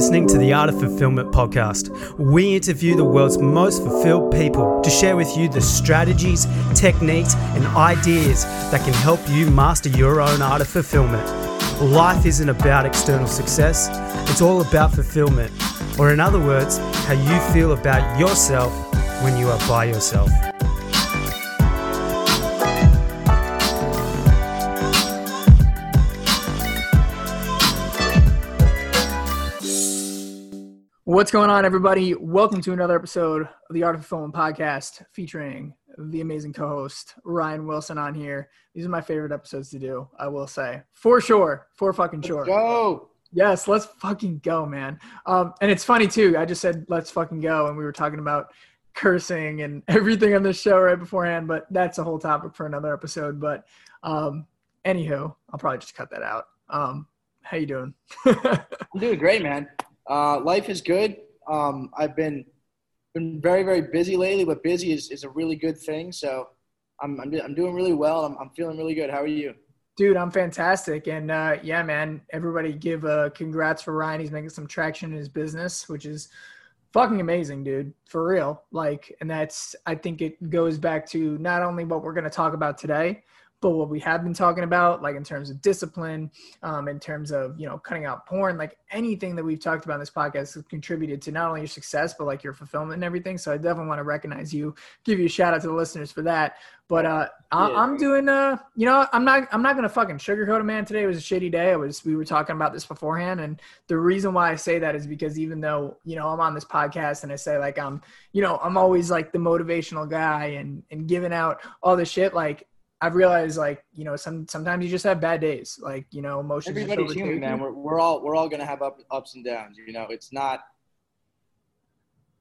listening to the Art of Fulfillment podcast. We interview the world's most fulfilled people to share with you the strategies, techniques, and ideas that can help you master your own art of fulfillment. Life isn't about external success, it's all about fulfillment, or in other words, how you feel about yourself when you are by yourself. What's going on, everybody? Welcome to another episode of the Art of Fulfillment podcast featuring the amazing co host, Ryan Wilson, on here. These are my favorite episodes to do, I will say. For sure. For fucking sure. Let's go. Yes, let's fucking go, man. Um, and it's funny, too. I just said, let's fucking go. And we were talking about cursing and everything on this show right beforehand, but that's a whole topic for another episode. But um, anywho, I'll probably just cut that out. Um, how you doing? I'm doing great, man. Uh, life is good. Um, I've been been very very busy lately, but busy is, is a really good thing. So I'm I'm, I'm doing really well. I'm I'm feeling really good. How are you? Dude, I'm fantastic. And uh, yeah, man, everybody give uh, congrats for Ryan. He's making some traction in his business, which is fucking amazing, dude. For real. Like, and that's, I think it goes back to not only what we're going to talk about today, but what we have been talking about like in terms of discipline um, in terms of you know cutting out porn like anything that we've talked about in this podcast has contributed to not only your success but like your fulfillment and everything. So i definitely want to recognize you give you a shout out to the listeners for that. But uh I, i'm doing uh you know i'm not i'm not gonna fucking sugarcoat it man. Today It was a shitty day. I was we were talking about this beforehand and the reason why i say that is because even though you know i'm on this podcast and i say like i'm you know i'm always like the motivational guy and and giving out all the shit like I've realized like you know some sometimes you just have bad days like you know emotions. Everybody's human, man. We're we're all we're all gonna have up, ups and downs. You know, it's not.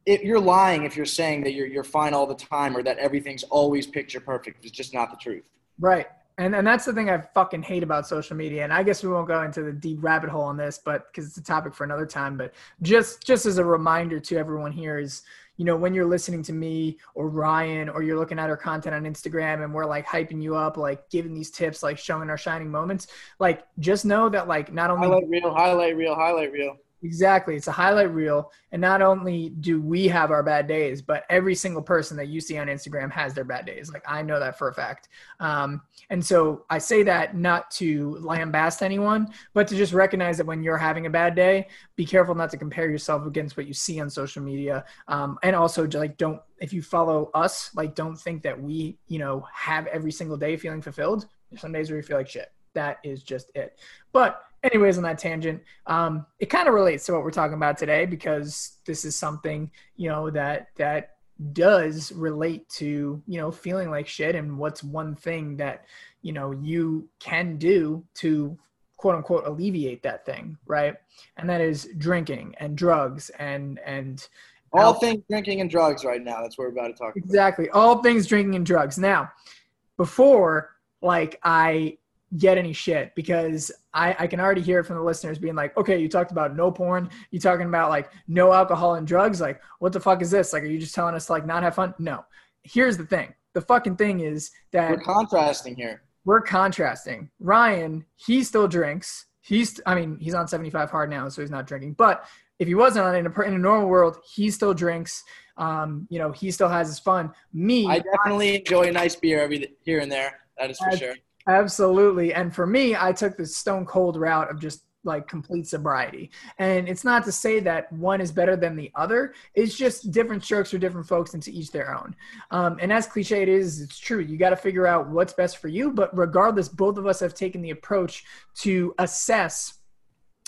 If you're lying if you're saying that you're you're fine all the time or that everything's always picture perfect. It's just not the truth. Right. And and that's the thing I fucking hate about social media. And I guess we won't go into the deep rabbit hole on this, but because it's a topic for another time. But just just as a reminder to everyone here is you know, when you're listening to me or Ryan or you're looking at our content on Instagram and we're like hyping you up, like giving these tips, like showing our shining moments, like just know that like not only highlight reel, highlight real, highlight reel. Exactly. It's a highlight reel. And not only do we have our bad days, but every single person that you see on Instagram has their bad days. Like I know that for a fact. Um, and so I say that not to lambast anyone, but to just recognize that when you're having a bad day, be careful not to compare yourself against what you see on social media. Um, and also like don't, if you follow us, like don't think that we, you know, have every single day feeling fulfilled. There's some days where you feel like shit. That is just it. But anyways on that tangent um, it kind of relates to what we're talking about today because this is something you know that that does relate to you know feeling like shit and what's one thing that you know you can do to quote unquote alleviate that thing right? And that is drinking and drugs and and all alcohol. things drinking and drugs right now. That's what we're about to talk about. Exactly. All things drinking and drugs. Now before like i get any shit because I, I can already hear it from the listeners being like, okay, you talked about no porn. You talking about like no alcohol and drugs. Like, what the fuck is this? Like, are you just telling us to like not have fun? No. Here's the thing. The fucking thing is that we're contrasting here. We're contrasting. Ryan, he still drinks. He's, I mean, he's on 75 hard now, so he's not drinking. But if he wasn't on in a, in a normal world, he still drinks. Um, you know, he still has his fun. Me, I definitely enjoy a nice beer every here and there. That is for sure. Absolutely. And for me, I took the stone cold route of just like complete sobriety. And it's not to say that one is better than the other. It's just different strokes for different folks and to each their own. Um, and as cliche it is, it's true. You got to figure out what's best for you. But regardless, both of us have taken the approach to assess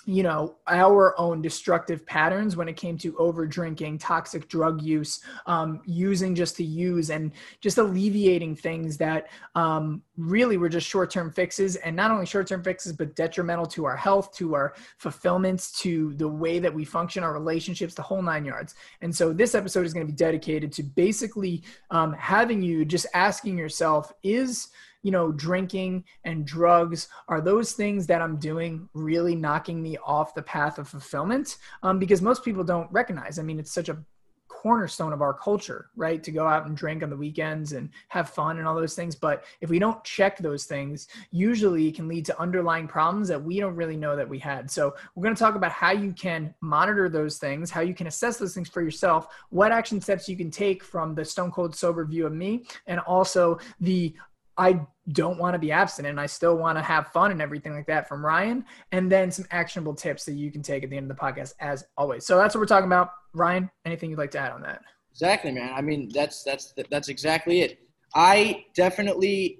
you know our own destructive patterns when it came to over drinking toxic drug use um, using just to use and just alleviating things that um, really were just short-term fixes and not only short-term fixes but detrimental to our health to our fulfillments to the way that we function our relationships the whole nine yards. And so this episode is going to be dedicated to basically um, having you just asking yourself is you know, drinking and drugs, are those things that I'm doing really knocking me off the path of fulfillment? Um, because most people don't recognize. I mean, it's such a cornerstone of our culture, right? To go out and drink on the weekends and have fun and all those things. But if we don't check those things, usually it can lead to underlying problems that we don't really know that we had. So we're going to talk about how you can monitor those things, how you can assess those things for yourself, what action steps you can take from the stone cold sober view of me, and also the I don't want to be abstinent. I still want to have fun and everything like that from Ryan. And then some actionable tips that you can take at the end of the podcast, as always. So that's what we're talking about. Ryan, anything you'd like to add on that? Exactly, man. I mean, that's that's that's exactly it. I definitely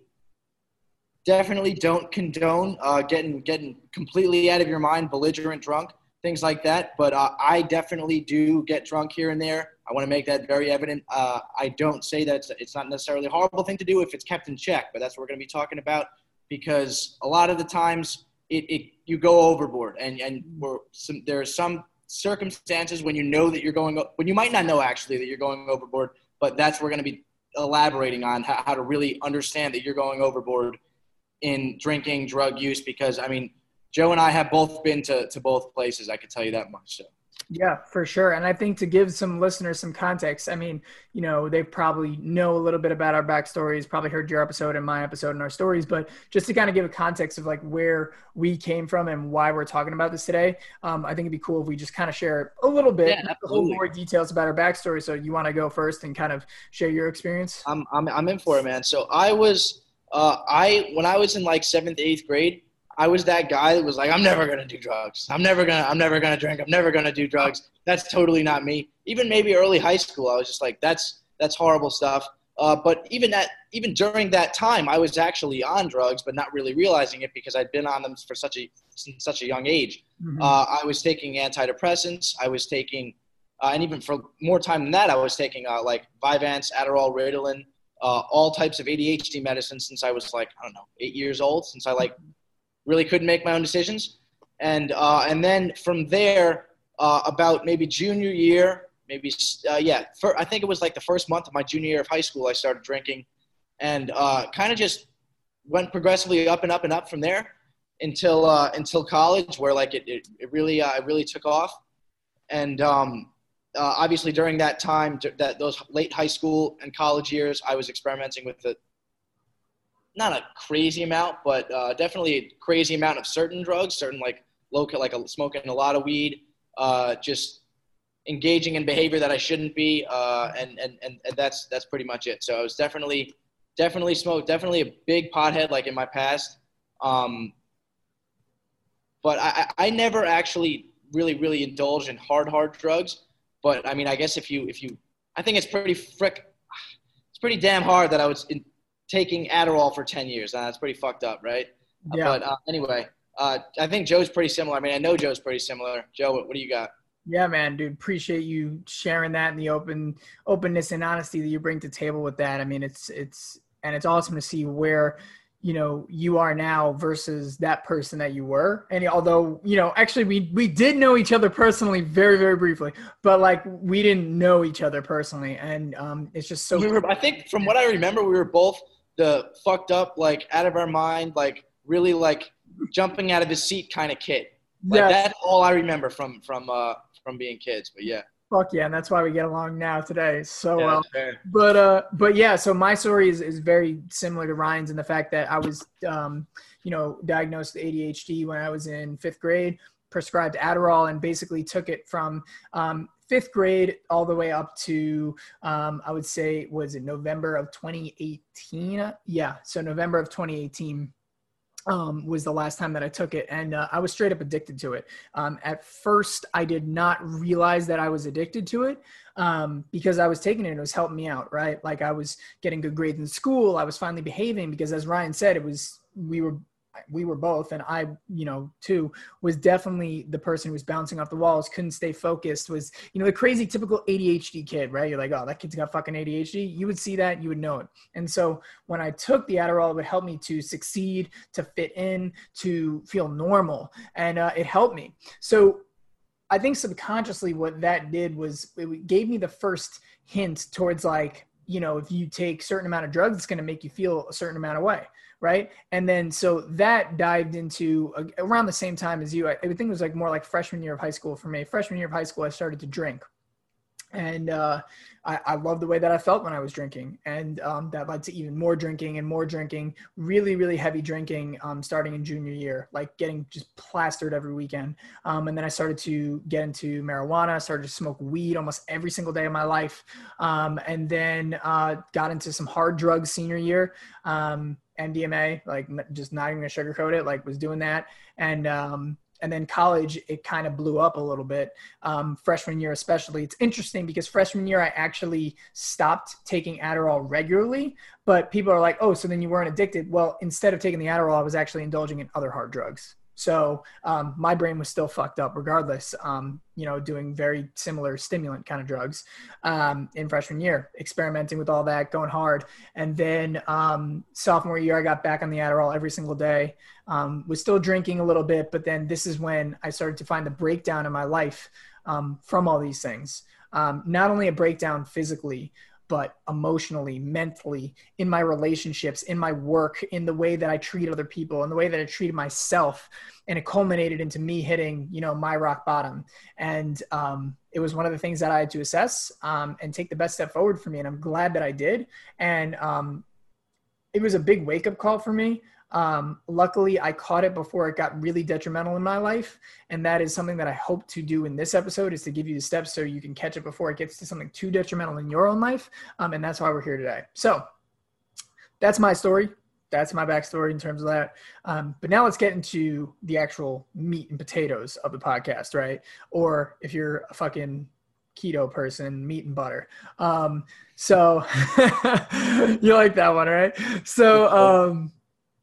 definitely don't condone uh, getting getting completely out of your mind, belligerent drunk, things like that. But uh, I definitely do get drunk here and there. I want to make that very evident. Uh, I don't say that it's, it's, not necessarily a horrible thing to do if it's kept in check, but that's what we're going to be talking about because a lot of the times it, it you go overboard and and some, there are some circumstances when you know that you're going when you might not know actually that you're going overboard, but that's what we're going to be elaborating on how, how to really understand that you're going overboard in drinking, drug use. Because I mean, Joe and I have both been to, to both places. I can tell you that much. So. Yeah, for sure. And I think to give some listeners some context, I mean, you know, they probably know a little bit about our backstories, probably heard your episode and my episode and our stories, but just to kind of give a context of like where we came from and why we're talking about this today, um, I think it'd be cool if we just kind of share a little bit, yeah, a little more details about our backstory. So you want to go first and kind of share your experience? I'm, I'm, I'm in for it, man. So I was, uh, I, when I was in like seventh, eighth grade, I was that guy that was like, I'm never gonna do drugs. I'm never gonna. I'm never gonna drink. I'm never gonna do drugs. That's totally not me. Even maybe early high school, I was just like, that's that's horrible stuff. Uh, but even that, even during that time, I was actually on drugs, but not really realizing it because I'd been on them for such a since such a young age. Mm-hmm. Uh, I was taking antidepressants. I was taking, uh, and even for more time than that, I was taking uh, like Vyvanse, Adderall, Ritalin, uh, all types of ADHD medicine since I was like I don't know eight years old. Since I like really couldn't make my own decisions. And, uh, and then from there, uh, about maybe junior year, maybe, uh, yeah, for, I think it was like the first month of my junior year of high school, I started drinking and uh, kind of just went progressively up and up and up from there until, uh, until college where like it, it, it really, uh, it really took off. And um, obviously during that time, that those late high school and college years, I was experimenting with the not a crazy amount, but uh, definitely a crazy amount of certain drugs, certain like like a, smoking a lot of weed, uh, just engaging in behavior that I shouldn't be, uh, and, and, and and that's that's pretty much it. So I was definitely definitely smoked, definitely a big pothead like in my past, um, but I, I never actually really really indulged in hard hard drugs. But I mean, I guess if you if you, I think it's pretty frick, it's pretty damn hard that I was in, taking Adderall for 10 years. Uh, that's pretty fucked up, right? Uh, yeah. But uh, anyway, uh, I think Joe's pretty similar. I mean, I know Joe's pretty similar. Joe, what, what do you got? Yeah, man, dude, appreciate you sharing that and the open openness and honesty that you bring to table with that. I mean, it's it's and it's awesome to see where you know you are now versus that person that you were and although you know actually we we did know each other personally very very briefly but like we didn't know each other personally and um it's just so we were, i think from what i remember we were both the fucked up, like out of our mind, like really like jumping out of his seat kind of kid. Like yeah. that's all I remember from from uh from being kids. But yeah. Fuck yeah, and that's why we get along now today so yeah, well. But uh, but yeah, so my story is, is very similar to Ryan's in the fact that I was um, you know, diagnosed with ADHD when I was in fifth grade, prescribed Adderall, and basically took it from um, fifth grade all the way up to um, I would say was it November of 2018? Yeah, so November of 2018 um, was the last time that I took it, and uh, I was straight up addicted to it. Um, at first, I did not realize that I was addicted to it um, because I was taking it and it was helping me out, right? Like I was getting good grades in school, I was finally behaving because, as Ryan said, it was we were we were both and i you know too was definitely the person who was bouncing off the walls couldn't stay focused was you know the crazy typical adhd kid right? You're like oh that kid's got fucking adhd you would see that you would know it. And so when i took the adderall it would help me to succeed to fit in to feel normal and uh, it helped me. So i think subconsciously what that did was it gave me the first hint towards like you know if you take certain amount of drugs it's going to make you feel a certain amount of way right? And then so that dived into uh, around the same time as you. I, I think it was like more like freshman year of high school for me. Freshman year of high school, I started to drink. And uh, I, I love the way that I felt when I was drinking, and um, that led to even more drinking and more drinking, really, really heavy drinking, um, starting in junior year, like getting just plastered every weekend. Um, and then I started to get into marijuana, started to smoke weed almost every single day of my life, um, and then uh, got into some hard drugs senior year. MDMA, um, like just not even gonna sugarcoat it, like was doing that, and um, and then college it kind of blew up a little bit um, freshman year especially. It's interesting because freshman year i actually stopped taking adderall regularly but people are like oh so then you weren't addicted. Well instead of taking the adderall i was actually indulging in other hard drugs so um, my brain was still fucked up regardless, um, you know, doing very similar stimulant kind of drugs um, in freshman year, experimenting with all that, going hard. And then um, sophomore year, I got back on the Adderall every single day, um, was still drinking a little bit. But then this is when I started to find the breakdown in my life um, from all these things. not only a breakdown physically, but emotionally, mentally, in my relationships, in my work, in the way that I treat other people, in the way that I treated myself. And it culminated into me hitting, you know, my rock bottom. And um, it was one of the things that I had to assess um, and take the best step forward for me. And I'm glad that I did. And um, it was a big wake up call for me. Um, luckily, I caught it before it got really detrimental in my life, and that is something that I hope to do in this episode is to give you the steps so you can catch it before it gets to something too detrimental in your own life, um, and that's why we're here today. So that's my story. That's my backstory in terms of that. Um, but now let's get into the actual meat and potatoes of the podcast, right? Or if you're a fucking keto person, meat and butter. Um, so you like that one, right? So um,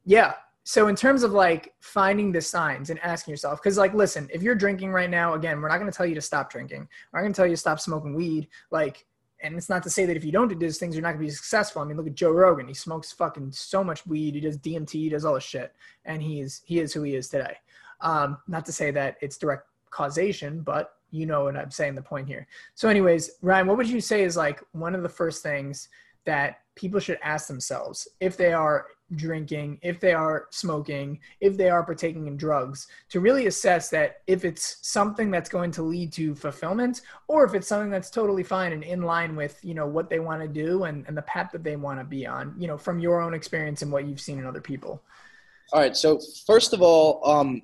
yeah. So in terms of like finding the signs and asking yourself, because like, listen, if you're drinking right now, again, we're not going to tell you to stop drinking. We're not going to tell you to stop smoking weed. Like, and it's not to say that if you don't do these things, you're not going to be successful. I mean, look at Joe Rogan. He smokes fucking so much weed. He does DMT. He does all this shit, and he is he is who he is today. Um, not to say that it's direct causation, but you know what I'm saying. The point here. So, anyways, Ryan, what would you say is like one of the first things that people should ask themselves if they are drinking, if they are smoking, if they are partaking in drugs, to really assess that if it's something that's going to lead to fulfillment or if it's something that's totally fine and in line with, you know, what they want to do and, and the path that they want to be on, you know, from your own experience and what you've seen in other people. All right. So first of all, um,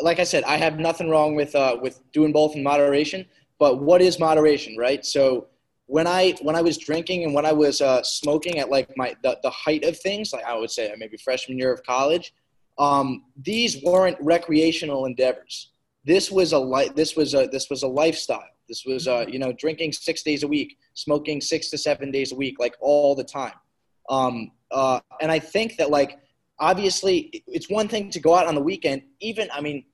like I said, I have nothing wrong with, uh, with doing both in moderation, but what is moderation, right? So when I when I was drinking and when I was uh, smoking at like my the, the height of things, like I would say maybe freshman year of college, um, these weren't recreational endeavors. This was a li- this was a this was a lifestyle. This was uh, you know drinking six days a week, smoking six to seven days a week, like all the time. Um, uh, and I think that like obviously it's one thing to go out on the weekend. Even I mean,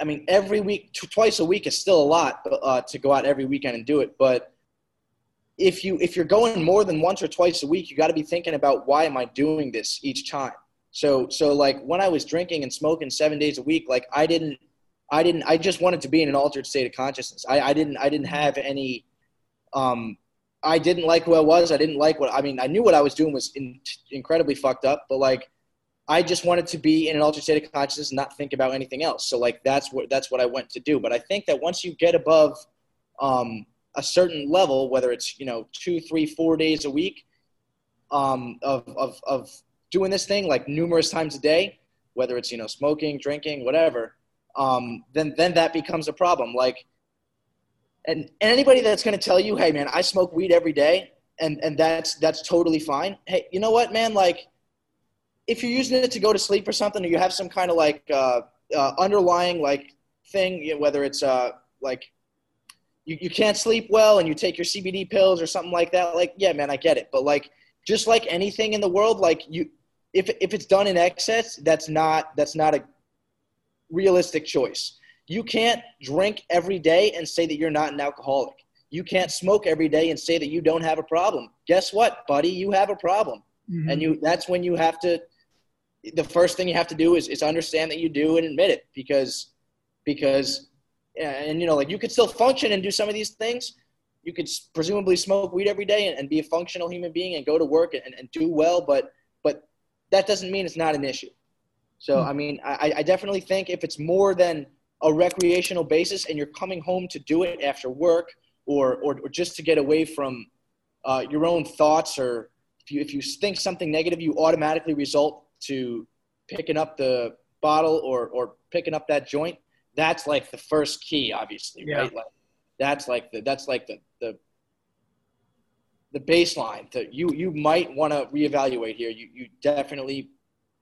I mean every week, twice a week is still a lot uh, to go out every weekend and do it, but if you if you're going more than once or twice a week, you got to be thinking about why am I doing this each time. So so like when I was drinking and smoking seven days a week, like I didn't I didn't I just wanted to be in an altered state of consciousness. I, I didn't I didn't have any um I didn't like who I was. I didn't like what I mean. I knew what I was doing was in, incredibly fucked up, but like I just wanted to be in an altered state of consciousness and not think about anything else. So like that's what that's what I went to do. But I think that once you get above um, a certain level, whether it's you know two, three, four days a week um, of, of of doing this thing like numerous times a day, whether it's you know smoking, drinking, whatever, um, then then that becomes a problem. Like, and, and anybody that's going to tell you, hey man, I smoke weed every day, and and that's that's totally fine. Hey, you know what, man? Like, if you're using it to go to sleep or something, or you have some kind of like uh, uh, underlying like thing, you know, whether it's uh, like you, you can't sleep well and you take your CBD pills or something like that, like, yeah, man, I get it. But like, just like anything in the world, like you, if, if it's done in excess, that's not, that's not a realistic choice. You can't drink every day and say that you're not an alcoholic. You can't smoke every day and say that you don't have a problem. Guess what, buddy? You have a problem. Mm-hmm. And you, that's when you have to, the first thing you have to do is, is understand that you do and admit it because, because and you know like you could still function and do some of these things you could presumably smoke weed every day and, and be a functional human being and go to work and, and do well but but that doesn't mean it's not an issue so mm-hmm. i mean I, I definitely think if it's more than a recreational basis and you're coming home to do it after work or, or, or just to get away from uh, your own thoughts or if you, if you think something negative, you automatically result to picking up the bottle or, or picking up that joint. That's like the first key, obviously, yeah. right? Like, that's like the, that's like the, the, the baseline that you, you might want to reevaluate here. You, you definitely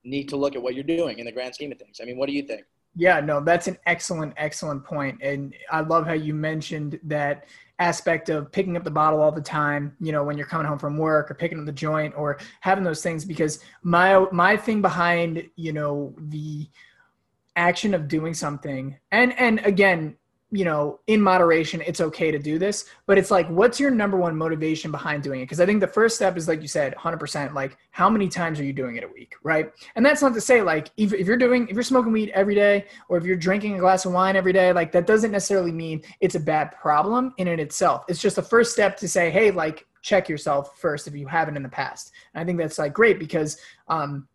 need to look at what you're doing in the grand scheme of things. I mean, what do you think? Yeah, no, that's an excellent, excellent point. And I love how you mentioned that aspect of picking up the bottle all the time, you know, when you're coming home from work or picking up the joint or having those things because my my thing behind, you know, the action of doing something and and again you know, in moderation, it's okay to do this, but it's like, what's your number one motivation behind doing it? Because I think the first step is, like you said, 100%, like, how many times are you doing it a week, right? And that's not to say, like, if, if you're doing, if you're smoking weed every day, or if you're drinking a glass of wine every day, like, that doesn't necessarily mean it's a bad problem in and itself. It's just the first step to say, hey, like, check yourself first if you haven't in the past. And I think that's like great because, um,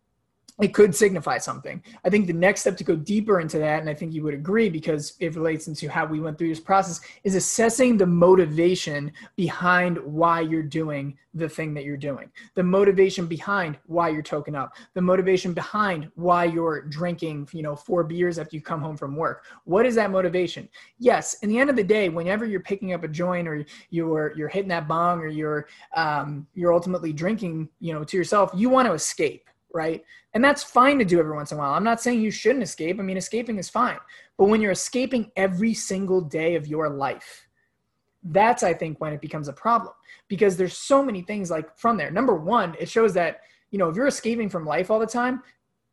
it could signify something. I think the next step to go deeper into that, and I think you would agree because it relates into how we went through this process, is assessing the motivation behind why you're doing the thing that you're doing, the motivation behind why you're token up, the motivation behind why you're drinking, you know, four beers after you come home from work. What is that motivation? Yes, in the end of the day, whenever you're picking up a joint or you're you're hitting that bong or you're um, you're ultimately drinking, you know, to yourself, you want to escape right? And that's fine to do every once in a while. I'm not saying you shouldn't escape. I mean, escaping is fine. But when you're escaping every single day of your life, that's, I think, when it becomes a problem because there's so many things like from there. Number one, it shows that, you know, if you're escaping from life all the time,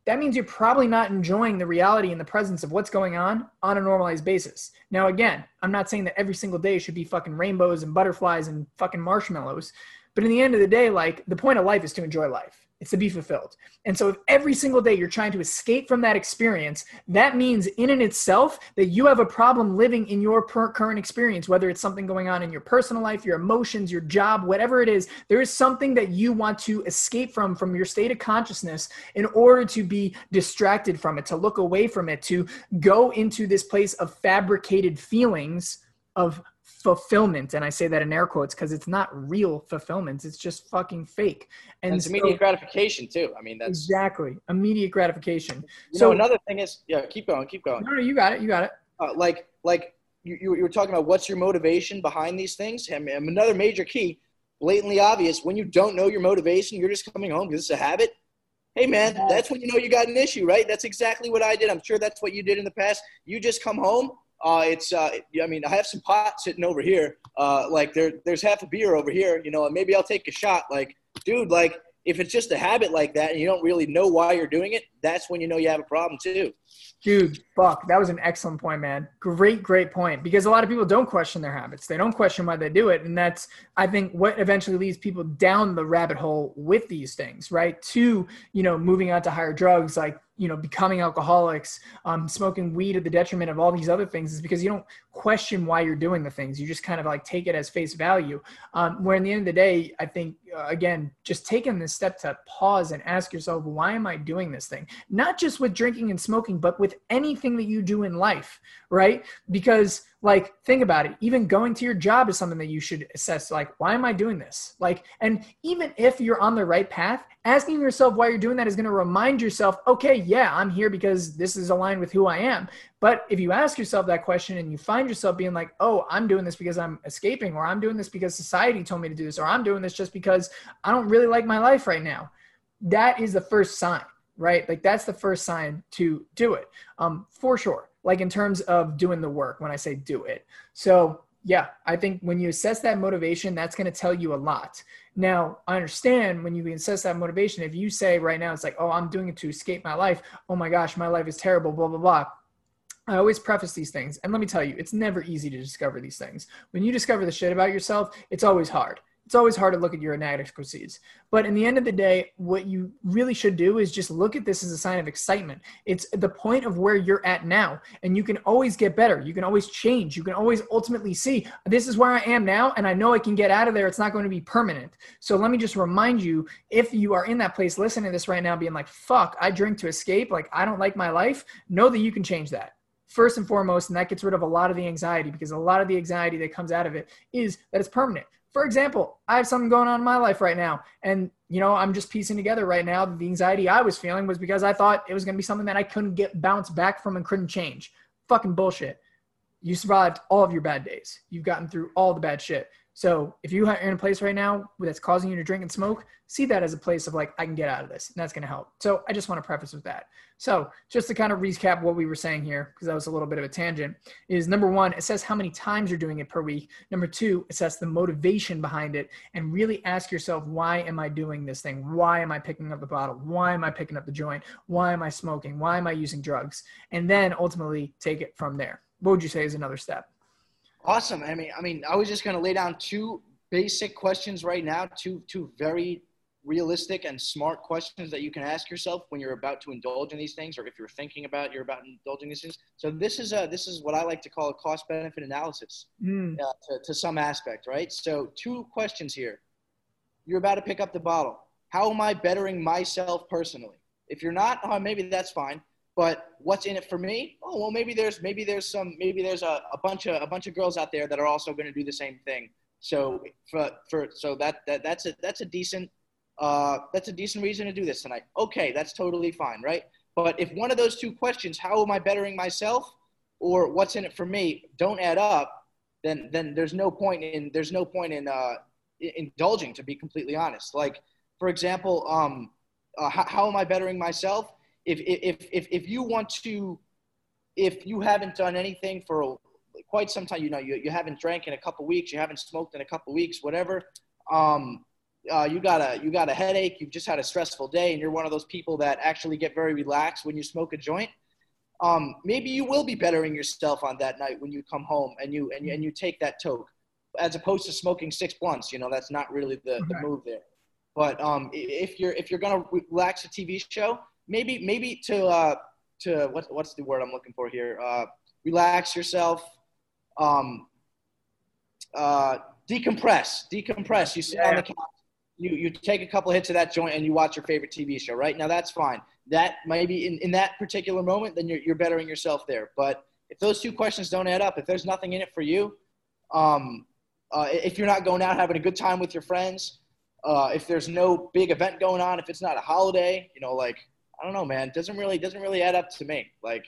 that means you're probably not enjoying the reality and the presence of what's going on on a normalized basis. Now, again, I'm not saying that every single day should be fucking rainbows and butterflies and fucking marshmallows. But in the end of the day, like the point of life is to enjoy life. It's to be fulfilled. And so if every single day you're trying to escape from that experience, that means in and itself that you have a problem living in your current experience, whether it's something going on in your personal life, your emotions, your job, whatever it is, there is something that you want to escape from, from your state of consciousness in order to be distracted from it, to look away from it, to go into this place of fabricated feelings of fulfillment and i say that in air quotes because it's not real fulfillment it's just fucking fake. And, it's so, immediate gratification too i mean that's exactly immediate gratification. So know, another thing is yeah keep going keep going. No no you got it you got it. Uh, like like you, you, you were talking about what's your motivation behind these things? And another major key blatantly obvious when you don't know your motivation you're just coming home because it's a habit. Hey man that's when you know you got an issue right? That's exactly what i did. I'm sure that's what you did in the past. You just come home uh, it's uh, I mean I have some pot sitting over here. Uh, like there there's half a beer over here. You know, and maybe I'll take a shot. Like, dude, like if it's just a habit like that and you don't really know why you're doing it, that's when you know you have a problem too. Dude, Buck, that was an excellent point, man. Great, great point. Because a lot of people don't question their habits. They don't question why they do it. And that's, I think, what eventually leads people down the rabbit hole with these things, right? To, you know, moving on to higher drugs like you know becoming alcoholics um, smoking weed at the detriment of all these other things is because you don't question why you're doing the things you just kind of like take it as face value um, where in the end of the day i think uh, again just taking this step to pause and ask yourself why am i doing this thing not just with drinking and smoking but with anything that you do in life right? Because like think about it. Even going to your job is something that you should assess like why am i doing this? Like and even if you're on the right path asking yourself why you're doing that is going to remind yourself okay yeah i'm here because this is aligned with who i am. But if you ask yourself that question and you find yourself being like oh i'm doing this because i'm escaping or i'm doing this because society told me to do this or i'm doing this just because i don't really like my life right now that is the first sign right like that's the first sign to do it um, for sure like in terms of doing the work when I say do it. So, yeah, I think when you assess that motivation, that's going to tell you a lot. Now, I understand when you assess that motivation, if you say right now, it's like, oh, I'm doing it to escape my life. Oh my gosh, my life is terrible, blah, blah, blah. I always preface these things. And let me tell you, it's never easy to discover these things. When you discover the shit about yourself, it's always hard it's always hard to look at your inadequacies. But in the end of the day, what you really should do is just look at this as a sign of excitement. It's the point of where you're at now, and you can always get better. You can always change. You can always ultimately see this is where I am now, and I know I can get out of there. It's not going to be permanent. So let me just remind you if you are in that place listening to this right now, being like, fuck, I drink to escape, like I don't like my life, know that you can change that first and foremost, and that gets rid of a lot of the anxiety because a lot of the anxiety that comes out of it is that it's permanent. For example, I have something going on in my life right now, and you know, I'm just piecing together right now the anxiety I was feeling was because I thought it was going to be something that I couldn't get bounced back from and couldn't change. Fucking bullshit. You survived all of your bad days. You've gotten through all the bad shit. So if you are in a place right now that's causing you to drink and smoke, see that as a place of like, I can get out of this, and that's going to help. So I just want to preface with that. So just to kind of recap what we were saying here, because that was a little bit of a tangent, is number one, assess how many times you're doing it per week. Number two, assess the motivation behind it, and really ask yourself, why am I doing this thing? Why am I picking up the bottle? Why am I picking up the joint? Why am I smoking? Why am I using drugs? And then ultimately take it from there. What would you say is another step? Awesome. I mean, I mean, I was just going to lay down two basic questions right now, two two very realistic and smart questions that you can ask yourself when you're about to indulge in these things, or if you're thinking about you're about indulging these things. So this is a this is what I like to call a cost benefit analysis mm. uh, to, to some aspect, right? So two questions here. You're about to pick up the bottle. How am I bettering myself personally? If you're not, oh, maybe that's fine. But what's in it for me? Oh well, maybe there's maybe there's some maybe there's a, a bunch of a bunch of girls out there that are also going to do the same thing. So for for so that, that that's a that's a decent uh, that's a decent reason to do this tonight. Okay, that's totally fine, right? But if one of those two questions, how am I bettering myself, or what's in it for me, don't add up, then then there's no point in there's no point in uh, indulging. To be completely honest, like for example, um, uh, how, how am I bettering myself? If if if if you want to if you haven't done anything for quite some time you know you, you haven't drank in a couple weeks you haven't smoked in a couple weeks whatever um, uh, you got a you got a headache you've just had a stressful day and you're one of those people that actually get very relaxed when you smoke a joint um, maybe you will be bettering yourself on that night when you come home and you and you, and you take that toke as opposed to smoking six blunts you know that's not really the, the move there. But um, if you're if you're gonna relax a tv show maybe maybe to uh, to what, what's the word I'm looking for here? Uh, relax yourself. Um, uh, decompress. Decompress. You sit yeah. on the couch. You, you take a couple of hits of that joint and you watch your favorite TV show, right? Now that's fine. That maybe in, in that particular moment, then you're, you're bettering yourself there. But if those two questions don't add up, if there's nothing in it for you, um, uh, if you're not going out having a good time with your friends, uh, if there's no big event going on, if it's not a holiday, you know, like I don't know, man. It doesn't really doesn't really add up to me. Like,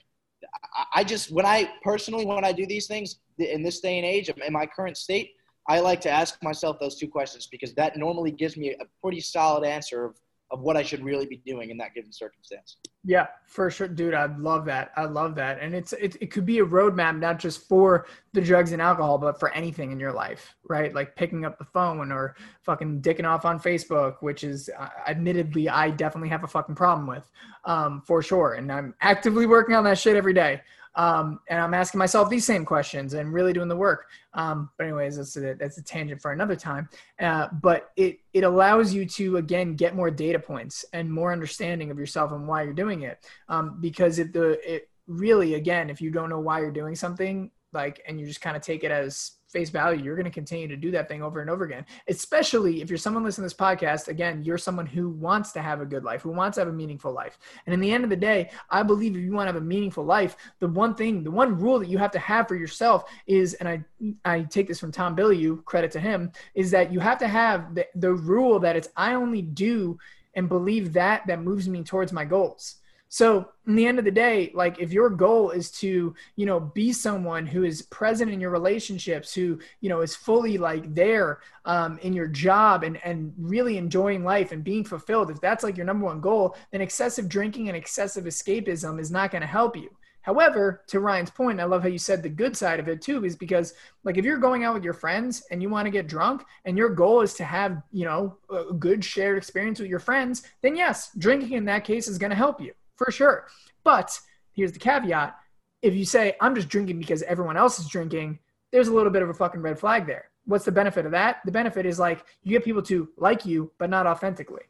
I just when I personally when I do these things in this day and age in my current state, I like to ask myself those two questions because that normally gives me a pretty solid answer of of what I should really be doing in that given circumstance. Yeah, for sure, dude. I love that. I love that, and it's it, it could be a roadmap not just for the drugs and alcohol, but for anything in your life, right? Like picking up the phone or fucking dicking off on Facebook, which is uh, admittedly I definitely have a fucking problem with, um, for sure, and I'm actively working on that shit every day. Um, and I'm asking myself these same questions and really doing the work. Um, but anyways, that's a, that's a tangent for another time. Uh, but it it allows you to again get more data points and more understanding of yourself and why you're doing it. Um, because if the it really again, if you don't know why you're doing something, like, and you just kind of take it as face value, you're going to continue to do that thing over and over again. Especially if you're someone listening to this podcast, again, you're someone who wants to have a good life, who wants to have a meaningful life. And in the end of the day, I believe if you want to have a meaningful life, the one thing, the one rule that you have to have for yourself is, and I, I take this from Tom Bilyeu, credit to him, is that you have to have the, the rule that it's, I only do and believe that that moves me towards my goals so in the end of the day, like if your goal is to, you know, be someone who is present in your relationships, who, you know, is fully like there um, in your job and, and really enjoying life and being fulfilled, if that's like your number one goal, then excessive drinking and excessive escapism is not going to help you. However, to Ryan's point, I love how you said the good side of it too, is because like if you're going out with your friends and you want to get drunk and your goal is to have, you know, a good shared experience with your friends, then yes, drinking in that case is going to help you for sure. But here's the caveat if you say, I'm just drinking because everyone else is drinking, there's a little bit of a fucking red flag there. What's the benefit of that? The benefit is like you get people to like you, but not authentically.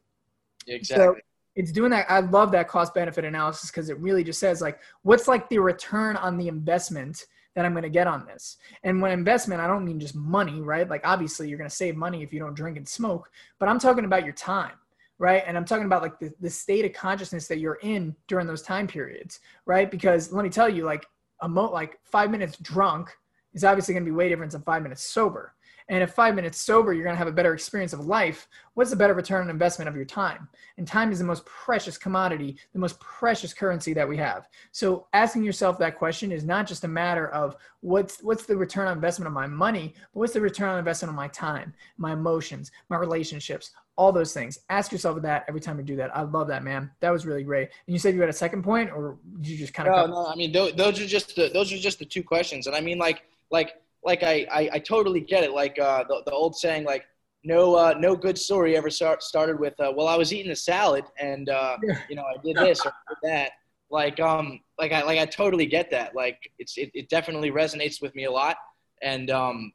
Exactly. So it's doing that. I love that cost benefit analysis because it really just says like, what's like the return on the investment that I'm going to get on this. And when investment, I don't mean just money, right? Like obviously you're going to save money if you don't drink and smoke, but I'm talking about your time right? And I'm talking about like the, the state of consciousness that you're in during those time periods, right? Because let me tell you, like a mo like five minutes drunk is obviously going to be way different than five minutes sober. And if five minutes sober, you're going to have a better experience of life. What's the better return on investment of your time? And time is the most precious commodity, the most precious currency that we have. So asking yourself that question is not just a matter of what's what's the return on investment of my money, but what's the return on investment of my time, my emotions, my relationships, all those things. Ask yourself that every time you do that. I love that, man. That was really great. And you said you had a second point, or did you just kind of? No, no. I mean, those, those are just the those are just the two questions, and I mean, like, like like I, I, I totally get it. Like uh, the, the old saying, like no uh, no good story ever start, started with uh, well I was eating a salad and uh, you know I did this or did that. Like um like I like I totally get that. Like it's it, it definitely resonates with me a lot. And um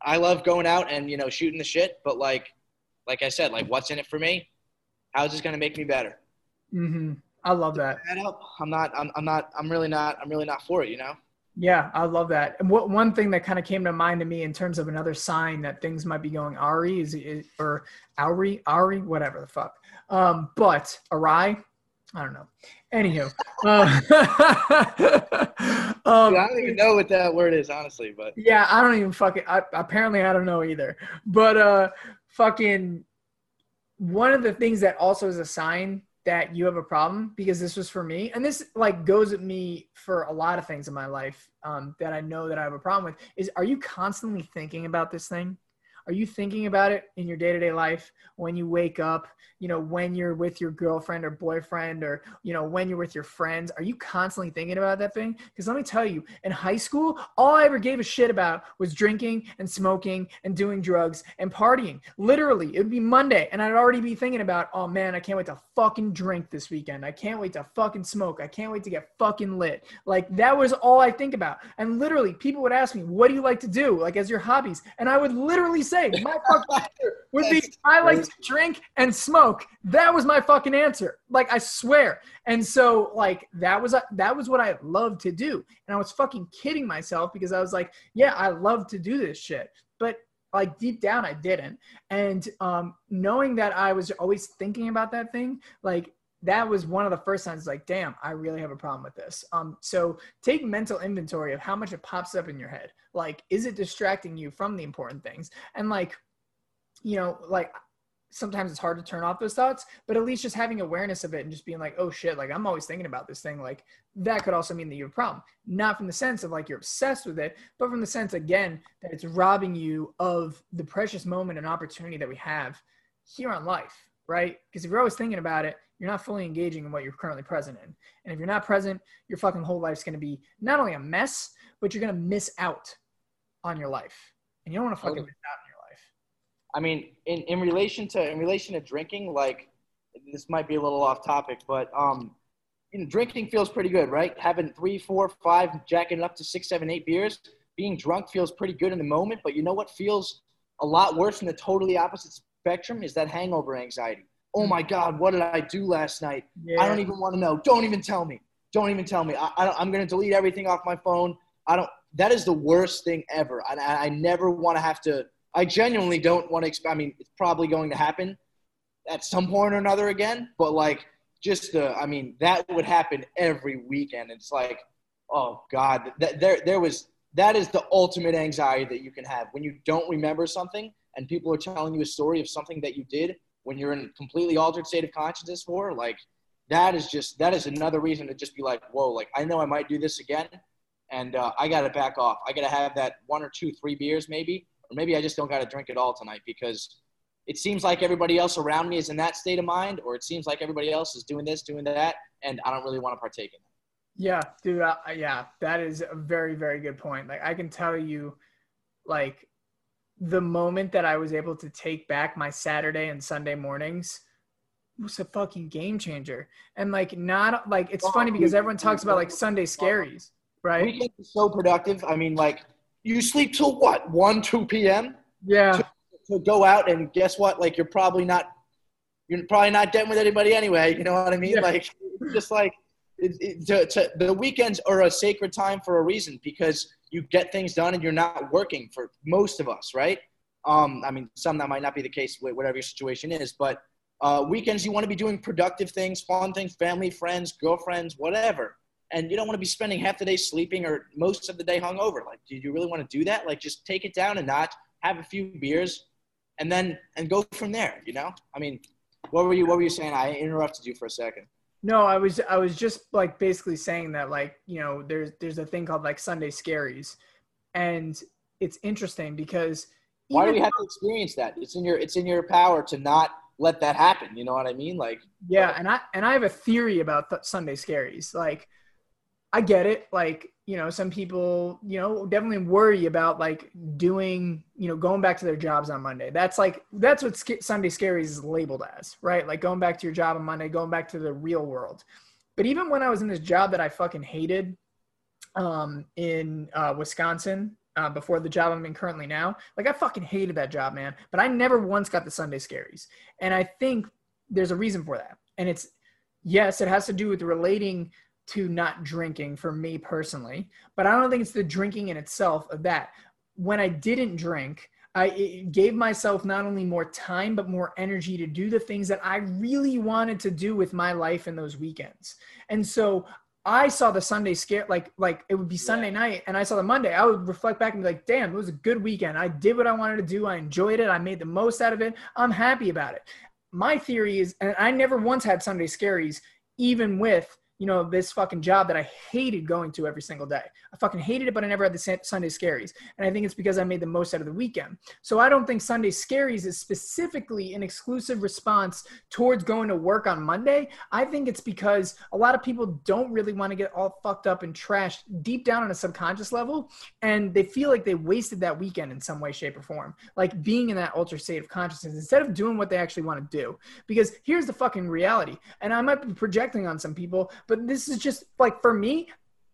I love going out and you know shooting the shit. But like like I said, like what's in it for me? How's this gonna make me better? Mm-hmm. I love that. I'm not. I'm, I'm not. I'm really not. I'm really not for it. You know. Yeah, I love that. And what one thing that kind of came to mind to me in terms of another sign that things might be going Ari is, is or Ari, Ari, whatever the fuck. Um, but awry, I don't know. Anywho, uh, um, I don't even know what that word is, honestly. But yeah, I don't even fucking. I, apparently, I don't know either. But uh, fucking, one of the things that also is a sign that you have a problem because this was for me and this like goes at me for a lot of things in my life um, that i know that i have a problem with is are you constantly thinking about this thing are you thinking about it in your day-to-day life when you wake up you know when you're with your girlfriend or boyfriend or you know when you're with your friends? Are you constantly thinking about that thing? Because let me tell you in high school all i ever gave a shit about was drinking and smoking and doing drugs and partying. Literally it would be monday and i'd already be thinking about oh man i can't wait to fucking drink this weekend. I can't wait to fucking smoke. I can't wait to get fucking lit. Like that was all i think about. And literally people would ask me what do you like to do? Like as your hobbies. And i would literally say my fucking answer would be I like to drink and smoke. That was my fucking answer. Like I swear. And so like that was that was what I loved to do. And I was fucking kidding myself because I was like, yeah, I love to do this shit. But like deep down I didn't. And um knowing that I was always thinking about that thing, like that was one of the first signs like damn i really have a problem with this. Um, so take mental inventory of how much it pops up in your head. Like is it distracting you from the important things? And like you know like sometimes it's hard to turn off those thoughts but at least just having awareness of it and just being like oh shit like i'm always thinking about this thing like that could also mean that you have a problem. Not from the sense of like you're obsessed with it but from the sense again that it's robbing you of the precious moment and opportunity that we have here on life right because if you're always thinking about it you're not fully engaging in what you're currently present in. And if you're not present, your fucking whole life's going to be not only a mess, but you're going to miss out on your life. And you don't want to fucking miss out on your life. I mean, in, in relation to in relation to drinking, like this might be a little off topic, but um, you know, drinking feels pretty good, right? Having three, four, five, jacking up to six, seven, eight beers, being drunk feels pretty good in the moment. But you know what feels a lot worse in the totally opposite spectrum is that hangover anxiety oh hmm. my God, what did I do last night? Yeah. I don't even want to know. Don't even tell me. Don't even tell me. I, I am going to delete everything off my phone. I don't, that is the worst thing ever. I, I never want to have to, I genuinely don't want to, I mean, it's probably going to happen at some point or another again, but like, just the, I mean, that would happen every weekend. It's like, oh God, that, there, there was, that is the ultimate anxiety that you can have when you don't remember something and people are telling you a story of something that you did when you're in a completely altered state of consciousness for like that is just that is another reason to just be like whoa like i know i might do this again and uh, i gotta back off. I gotta have that one or two three beers maybe or maybe i just don't gotta drink it all tonight because it seems like everybody else around me is in that state of mind or it seems like everybody else is doing this doing that and i don't really want to partake in that yeah dude uh, yeah that is a very very good point. Like i can tell you like the moment that I was able to take back my Saturday and Sunday mornings was a fucking game changer. And like not like it's funny because everyone talks about like Sunday scaries, right? Weekends are so productive. I mean, like you sleep till what one, two p.m. Yeah. To, to go out and guess what? Like you're probably not you're probably not dead with anybody anyway. You know what I mean? Yeah. Like just like it, it, to, to, the weekends are a sacred time for a reason because you get things done and you're not working for most of us, right? Um, I mean, some that might not be the case, whatever your situation is, but uh, weekends you want to be doing productive things, fun things, family, friends, girlfriends, whatever. and you don't want to be spending half the day sleeping or most of the day hungover. Like, do you really want to do that? Like, just take it down and not have a few beers, and then and go from there. You know, I mean, what were you what were you saying? I interrupted you for a second. No, I was I was just like basically saying that like you know there's there's a thing called like Sunday scaries, and it's interesting because why do we have to experience that? It's in your it's in your power to not let that happen. You know what I mean? Like yeah, and I and I have a theory about th- Sunday scaries. Like I get it. Like, you know, some people, you know, definitely worry about like doing, you know, going back to their jobs on Monday. That's like, that's what Sunday Scaries is labeled as, right? Like going back to your job on Monday, going back to the real world. But even when I was in this job that I fucking hated um, in uh, Wisconsin, uh, before the job I'm in currently now, like I fucking hated that job, man. But I never once got the Sunday Scaries. And I think there's a reason for that. And it's, yes, it has to do with relating to not drinking for me personally, but I don't think it's the drinking in itself of that. When I didn't drink, I gave myself not only more time, but more energy to do the things that I really wanted to do with my life in those weekends. And so I saw the Sunday scare, like, like it would be Sunday yeah. night and I saw the Monday. I would reflect back and be like, damn, it was a good weekend. I did what I wanted to do. I enjoyed it. I made the most out of it. I'm happy about it. My theory is, and I never once had Sunday scaries, even with you know, this fucking job that I hated going to every single day. I fucking hated it, but I never had the Sunday scaries. And I think it's because I made the most out of the weekend. So I don't think Sunday scaries is specifically an exclusive response towards going to work on Monday. I think it's because a lot of people don't really want to get all fucked up and trashed deep down on a subconscious level. And they feel like they wasted that weekend in some way, shape, or form. Like being in that ultra state of consciousness instead of doing what they actually want to do. Because here's the fucking reality. And I might be projecting on some people, but this is just like for me,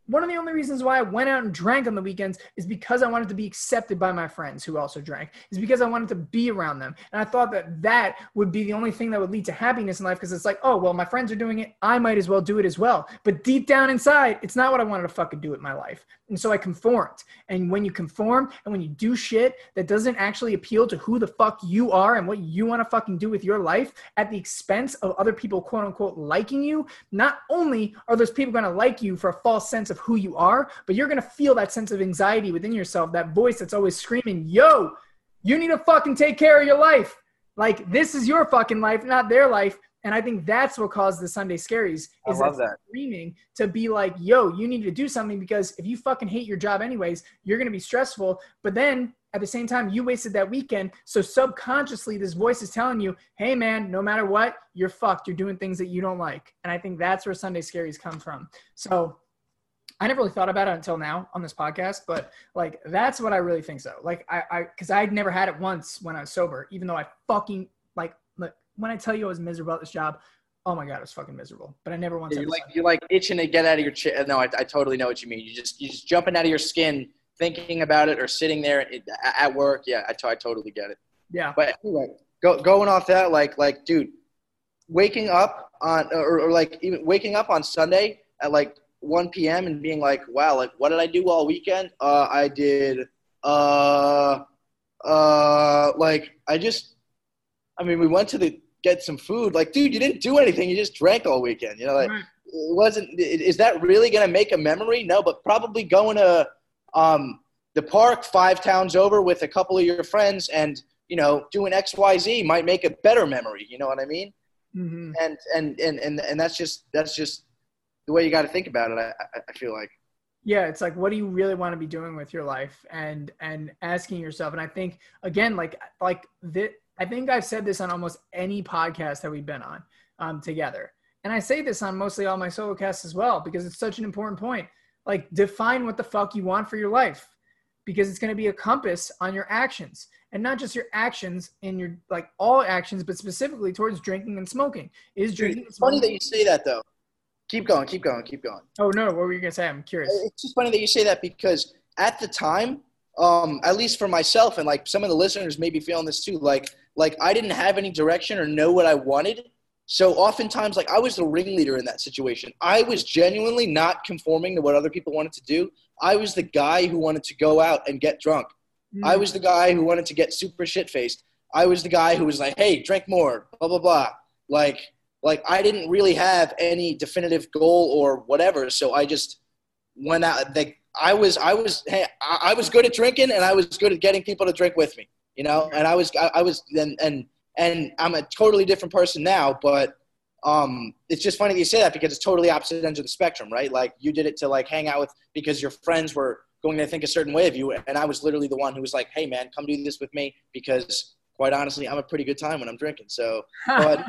one of the only reasons why I went out and drank on the weekends is because I wanted to be accepted by my friends who also drank. Is because I wanted to be around them, and I thought that that would be the only thing that would lead to happiness in life. Because it's like, oh well, my friends are doing it, I might as well do it as well. But deep down inside, it's not what I wanted to fucking do with my life, and so I conformed. And when you conform and when you do shit that doesn't actually appeal to who the fuck you are and what you want to fucking do with your life at the expense of other people, quote unquote, liking you, not only are those people going to like you for a false sense of of who you are, but you're going to feel that sense of anxiety within yourself, that voice that's always screaming, yo, you need to fucking take care of your life. Like this is your fucking life, not their life. And I think that's what caused the Sunday scaries is that, that screaming to be like, yo, you need to do something because if you fucking hate your job anyways, you're gonna be stressful. But then at the same time, you wasted that weekend. So subconsciously, this voice is telling you, hey man, no matter what, you're fucked. You're doing things that you don't like. And I think that's where Sunday scaries come from. So I never really thought about it until now on this podcast, but like that's what I really think so. Like I, I, because I'd never had it once when I was sober, even though I fucking like, like when I tell you I was miserable at this job, oh my god, it was fucking miserable. But I never once. Yeah, you're like you're like itching to get out of your chair. No, I, I totally know what you mean. You just you just jumping out of your skin, thinking about it, or sitting there at work. Yeah, I, t- I totally get it. Yeah. But anyway, go, going off that, like like dude, waking up on or, or like even waking up on Sunday at like 1 p.m. and being like, wow, like what did I do all weekend? Uh, I did, uh, uh, like I just, I mean, we went to the get some food. Like, dude, you didn't do anything. You just drank all weekend. You know, like, right. it wasn't. Is that really gonna make a memory? No, but probably going to um, the park five towns over with a couple of your friends and you know doing X Y Z might make a better memory. You know what I mean? Mm-hmm. And, and and and and that's just that's just the way you got to think about it. I, I feel like. Yeah, it's like, what do you really want to be doing with your life, and and asking yourself. And I think again, like like that. I think I've said this on almost any podcast that we've been on um, together, and I say this on mostly all my solo casts as well because it's such an important point. Like, define what the fuck you want for your life, because it's going to be a compass on your actions and not just your actions in your like all actions, but specifically towards drinking and smoking. Is drinking? It's funny that you say that though, Keep going, keep going, keep going. Oh no, what were you gonna say? I'm curious. It's just funny that you say that because at the time, um, at least for myself and like some of the listeners may be feeling this too, like like I didn't have any direction or know what I wanted. So oftentimes, like I was the ringleader in that situation. I was genuinely not conforming to what other people wanted to do. I was the guy who wanted to go out and get drunk. Mm. I was the guy who wanted to get super shit faced. I was the guy who was like, "Hey, drink more," blah blah blah. Like like I didn't really have any definitive goal or whatever. So I just went out. Like I was, I was, hey, I was good at drinking, and I was good at getting people to drink with me. You know, and I was, I, I was, and and and I'm a totally different person now. But um, it's just funny that you say that because it's totally opposite ends of the spectrum, right? Like you did it to like hang out with because your friends were going to think a certain way of you, and I was literally the one who was like, "Hey, man, come do this with me," because quite honestly, I'm a pretty good time when I'm drinking. So, but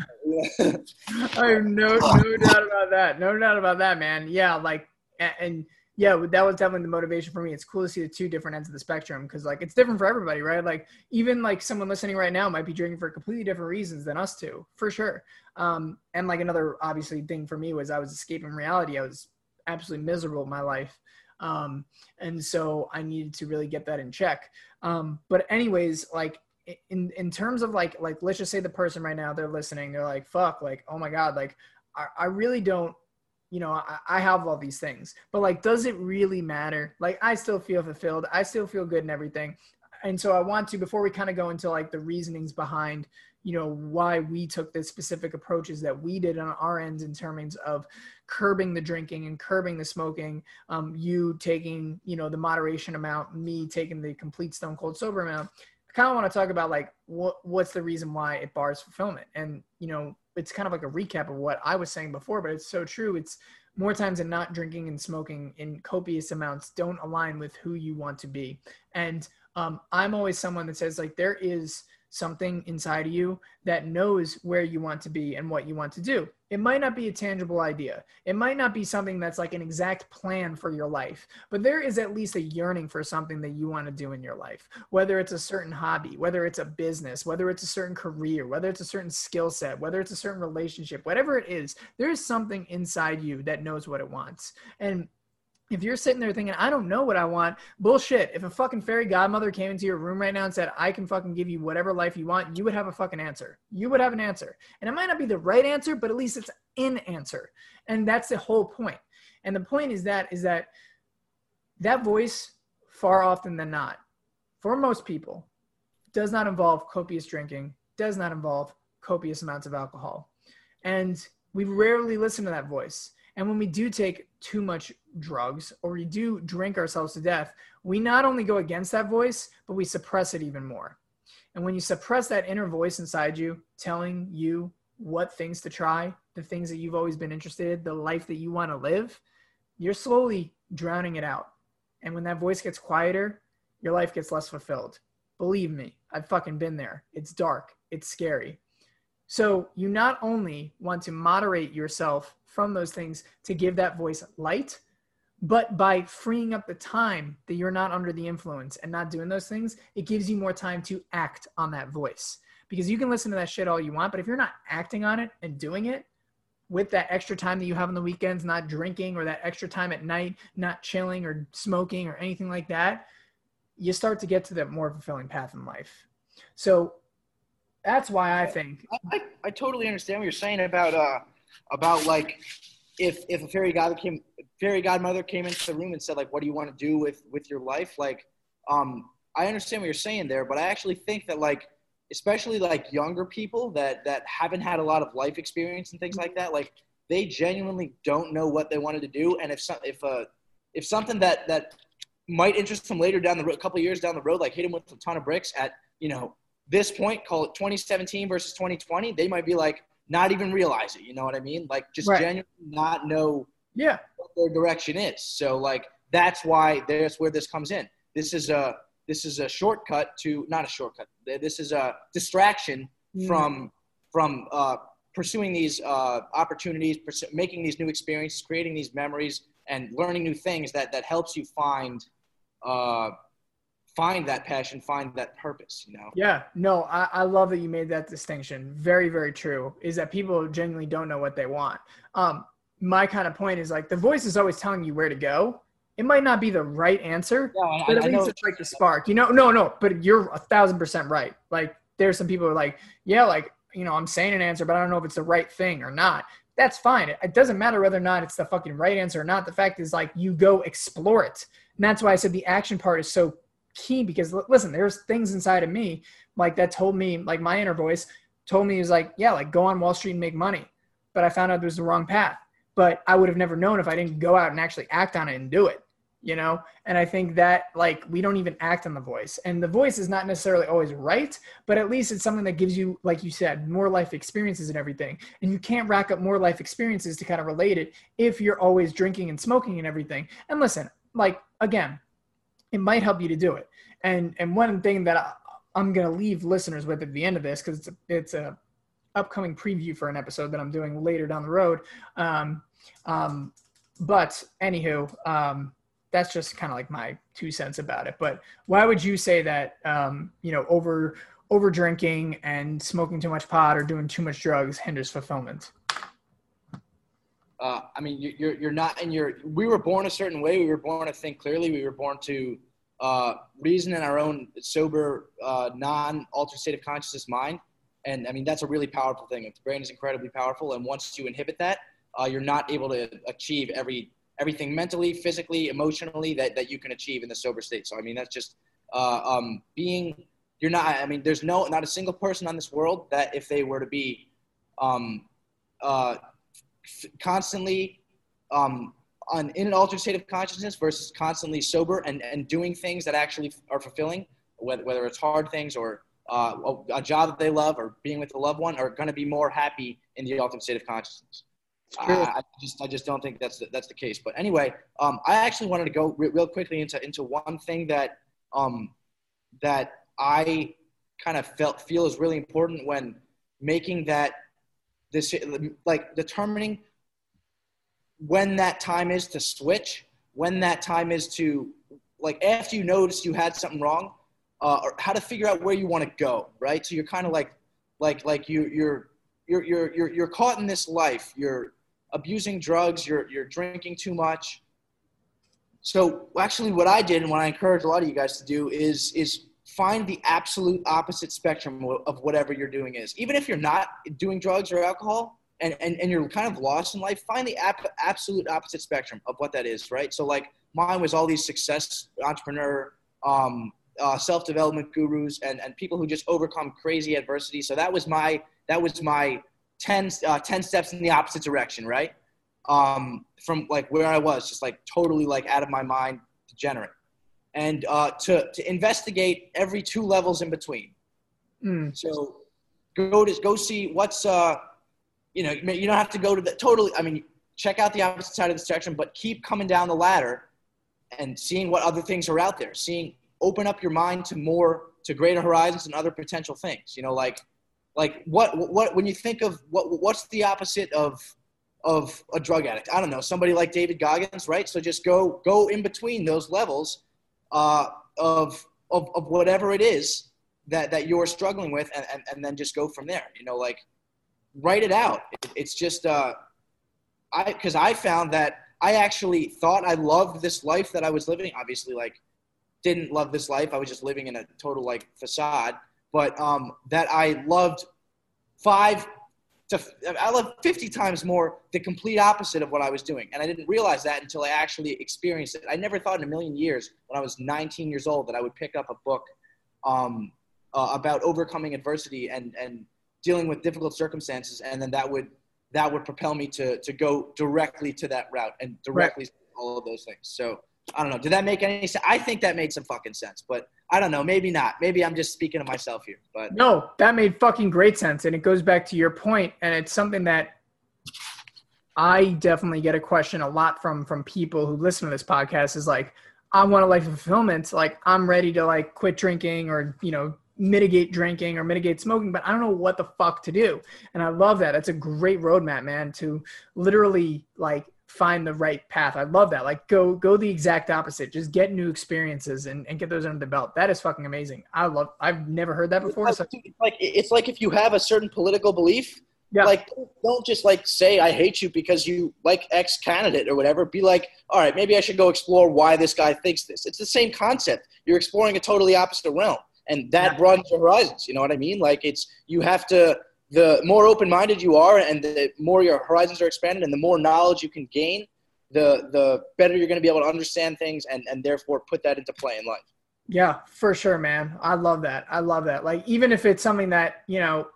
I have no no doubt about that. No doubt about that, man. Yeah, like and yeah, that was definitely the motivation for me. It's cool to see the two different ends of the spectrum because like it's different for everybody, right? Like even like someone listening right now might be drinking for completely different reasons than us two, for sure. Um, and like another obviously thing for me was I was escaping reality. I was absolutely miserable in my life. Um, and so I needed to really get that in check. Um, but anyways, like in in terms of like like let's just say the person right now they're listening they're like fuck like oh my god like I, I really don't you know I, I have all these things. But like does it really matter? Like I still feel fulfilled. I still feel good and everything. And so I want to before we kind of go into like the reasonings behind you know why we took the specific approaches that we did on our ends in terms of curbing the drinking and curbing the smoking um, you taking you know the moderation amount me taking the complete stone cold sober amount kind of want to talk about like what what's the reason why it bars fulfillment, and you know it's kind of like a recap of what I was saying before, but it's so true. It's more times than not drinking and smoking in copious amounts don't align with who you want to be, and um, I'm always someone that says like there is something inside of you that knows where you want to be and what you want to do. It might not be a tangible idea. It might not be something that's like an exact plan for your life, but there is at least a yearning for something that you want to do in your life. Whether it's a certain hobby, whether it's a business, whether it's a certain career, whether it's a certain skill set, whether it's a certain relationship, whatever it is, there is something inside you that knows what it wants. And if you're sitting there thinking, I don't know what I want, bullshit. If a fucking fairy godmother came into your room right now and said, I can fucking give you whatever life you want, you would have a fucking answer. You would have an answer. And it might not be the right answer, but at least it's an answer. And that's the whole point. And the point is that, is that that voice, far often than not, for most people, does not involve copious drinking, does not involve copious amounts of alcohol. And we rarely listen to that voice. And when we do take too much drugs or we do drink ourselves to death, we not only go against that voice, but we suppress it even more. And when you suppress that inner voice inside you telling you what things to try, the things that you've always been interested in, the life that you want to live, you're slowly drowning it out. And when that voice gets quieter, your life gets less fulfilled. Believe me, I've fucking been there. It's dark, it's scary. So you not only want to moderate yourself from those things to give that voice light, but by freeing up the time that you're not under the influence and not doing those things, it gives you more time to act on that voice. Because you can listen to that shit all you want, but if you're not acting on it and doing it with that extra time that you have on the weekends, not drinking or that extra time at night, not chilling or smoking or anything like that, you start to get to that more fulfilling path in life. So that's why I think I, I totally understand what you're saying about uh about like if if a fairy god came fairy godmother came into the room and said like what do you want to do with with your life? Like um I understand what you're saying there but I actually think that like especially like younger people that that haven't had a lot of life experience and things like that like they genuinely don't know what they wanted to do. And if some if uh if something that that might interest them later down the road a couple years down the road like hit them with a ton of bricks at you know this point, call it 2017 versus 2020, they might be like, not even realize it. You know what I mean? Like just right. genuinely not know yeah what their direction is. So like that's why that's where this comes in. This is a this is a shortcut to not a shortcut. This is a distraction mm. from from uh, pursuing these uh, opportunities, making these new experiences, creating these memories, and learning new things that that helps you find uh, find that passion, find that purpose, you know? Yeah, no, I, I love that you made that distinction. Very, very true. Is that people genuinely don't know what they want. Um, my kind of point is like the voice is always telling you where to go. It might not be the right answer, yeah, but at I least it's like the spark. You know, no, no, but you're a thousand percent right. Like there's some people who are like, yeah, like, you know, I'm saying an answer, but I don't know if it's the right thing or not. That's fine. It doesn't matter whether or not it's the fucking right answer or not. The fact is like you go explore it. And that's why I said the action part is so key because listen, there's things inside of me like that told me, like my inner voice told me is like, yeah, like go on Wall Street and make money. but I found out was the wrong path. But I would have never known if I didn't go out and actually act on it and do it you know and i think that like we don't even act on the voice and the voice is not necessarily always right but at least it's something that gives you like you said more life experiences and everything and you can't rack up more life experiences to kind of relate it if you're always drinking and smoking and everything and listen like again it might help you to do it and and one thing that I, i'm going to leave listeners with at the end of this because it's a, it's a upcoming preview for an episode that i'm doing later down the road um, um, but anywho um, that's just kind of like my two cents about it. But why would you say that um, you know over over drinking and smoking too much pot or doing too much drugs hinders fulfillment? Uh, I mean, you're you're not in your. We were born a certain way. We were born to think clearly. We were born to uh, reason in our own sober, uh, non-altered state of consciousness mind. And I mean, that's a really powerful thing. The brain is incredibly powerful, and once you inhibit that, uh, you're not able to achieve every everything mentally, physically, emotionally that, that you can achieve in the sober state. So, I mean, that's just uh, um, being, you're not, I mean, there's no, not a single person on this world that if they were to be um, uh, constantly um, on, in an altered state of consciousness versus constantly sober and, and doing things that actually are fulfilling, whether, whether it's hard things or uh, a job that they love or being with a loved one, are going to be more happy in the altered state of consciousness. I just I just don't think that's the, that's the case. But anyway, um, I actually wanted to go re- real quickly into into one thing that um, that I kind of felt feel is really important when making that this like determining when that time is to switch, when that time is to like after you notice you had something wrong, uh, or how to figure out where you want to go, right? So you're kind of like like like you you're you're you're you're you're caught in this life. You're abusing drugs, you're, you're drinking too much. So actually what I did and what I encourage a lot of you guys to do is, is find the absolute opposite spectrum of whatever you're doing is. Even if you're not doing drugs or alcohol and, and, and you're kind of lost in life, find the ap- absolute opposite spectrum of what that is, right? So like mine was all these success entrepreneur, um, uh, self-development gurus and, and people who just overcome crazy adversity. So that was my, that was my 10, uh, 10 steps in the opposite direction, right? Um, from like where I was, just like totally like out of my mind, degenerate. And uh, to, to investigate every two levels in between. Mm. So go to go see what's uh, you know you don't have to go to the totally. I mean, check out the opposite side of the spectrum, but keep coming down the ladder and seeing what other things are out there. Seeing open up your mind to more to greater horizons and other potential things. You know, like like what what when you think of what what's the opposite of of a drug addict? I don't know, somebody like David Goggins, right? So just go go in between those levels uh, of, of of whatever it is that that you're struggling with, and, and and then just go from there. You know, like write it out. it's just uh, I because I found that I actually thought I loved this life that I was living. Obviously, like didn't love this life. I was just living in a total like facade but um, that I loved five to I love 50 times more the complete opposite of what I was doing. And I didn't realize that until I actually experienced it. I never thought in a million years when I was 19 years old that I would pick up a book um, uh, about overcoming adversity and, and dealing with difficult circumstances. And then that would, that would propel me to, to go directly to that route and directly right. all of those things. So I don't know. Did that make any sense? I think that made some fucking sense, but I don't know. Maybe not. Maybe I'm just speaking to myself here. But no, that made fucking great sense, and it goes back to your point, and it's something that I definitely get a question a lot from from people who listen to this podcast. Is like, I want a life of fulfillment. Like, I'm ready to like quit drinking or you know mitigate drinking or mitigate smoking, but I don't know what the fuck to do. And I love that. It's a great roadmap, man, to literally like find the right path. I love that. Like go go the exact opposite. Just get new experiences and, and get those under the belt. That is fucking amazing. I love I've never heard that before. It's like, so. like it's like if you have a certain political belief, yeah. like don't just like say I hate you because you like X candidate or whatever. Be like, all right, maybe I should go explore why this guy thinks this. It's the same concept. You're exploring a totally opposite realm. And that yeah. broadens your horizons. You know what I mean? Like it's you have to the more open-minded you are and the more your horizons are expanded and the more knowledge you can gain the the better you're going to be able to understand things and and therefore put that into play in life yeah for sure man i love that i love that like even if it's something that you know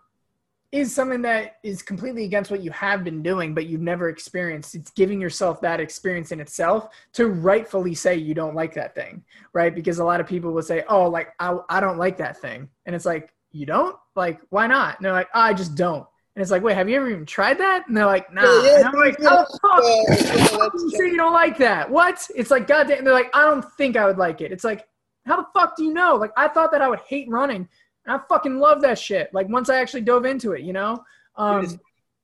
is something that is completely against what you have been doing, but you've never experienced. It's giving yourself that experience in itself to rightfully say you don't like that thing, right? Because a lot of people will say, "Oh, like I, I don't like that thing," and it's like, "You don't? Like, why not?" And they're like, oh, "I just don't." And it's like, wait, have you ever even tried that? And they're like, nah. Yeah, yeah, and I'm like, how the fuck? you say you don't like that? What? It's like, goddamn. And they're like, I don't think I would like it. It's like, how the fuck do you know? Like, I thought that I would hate running. And I fucking love that shit. Like, once I actually dove into it, you know? Um, it's,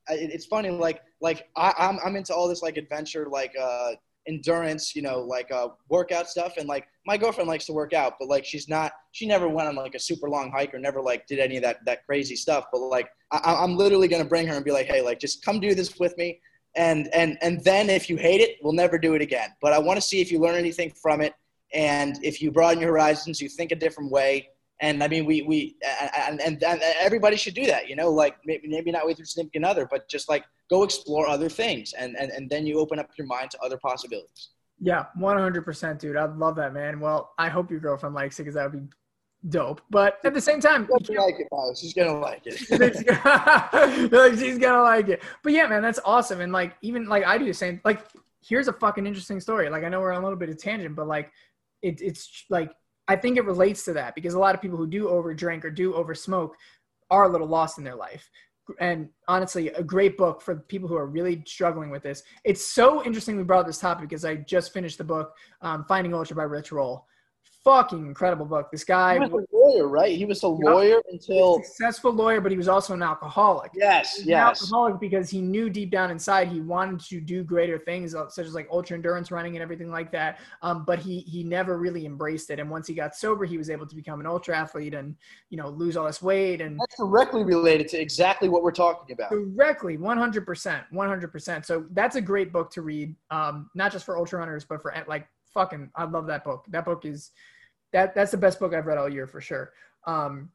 it's, funny. Like, like I, I'm, I'm into all this, like, adventure, like, uh, endurance, you know, like uh, workout stuff. And like my girlfriend likes to work out, but like she's not, she never went on like a super long hike or never like did any of that that crazy stuff. But like I, I'm literally gonna bring her and be like, hey, like just come do this with me. And and and then if you hate it, we'll never do it again. But I want to see if you learn anything from it, and if you broaden your horizons, you think a different way. And I mean, we we and and, and everybody should do that. You know, like maybe maybe not with your significant other, but just like go explore other things and, and, and then you open up your mind to other possibilities. Yeah, 100%, dude. I'd love that, man. Well, I hope your girlfriend likes it because that would be dope. But at the same time, she's like it, pal. She's gonna like it. she's gonna like it. But yeah, man, that's awesome. And like, even like I do the same. Like, here's a fucking interesting story. Like, I know we're on a little bit of tangent, but like, it, it's like I think it relates to that because a lot of people who do over drink or do over smoke are a little lost in their life and honestly a great book for people who are really struggling with this. It's so interesting we brought this topic because i just finished the book um, finding ultra by rich roll fucking incredible book. This guy he was a lawyer, right? He was a lawyer until a successful lawyer, but he was also an alcoholic. Yes, yes. alcoholic because he knew deep down inside he wanted to do greater things, uh, such as like ultra endurance running and everything like that. Um, but he he never really embraced it. And once he got sober, he was able to become an ultra athlete and you know lose all this weight. And that's directly related to exactly what we're talking about. Directly, one hundred percent, one hundred percent. So that's a great book to read, um, not just for ultra runners, but for like fucking I love that book. That book is that that's the best book I've read all year for sure. Um,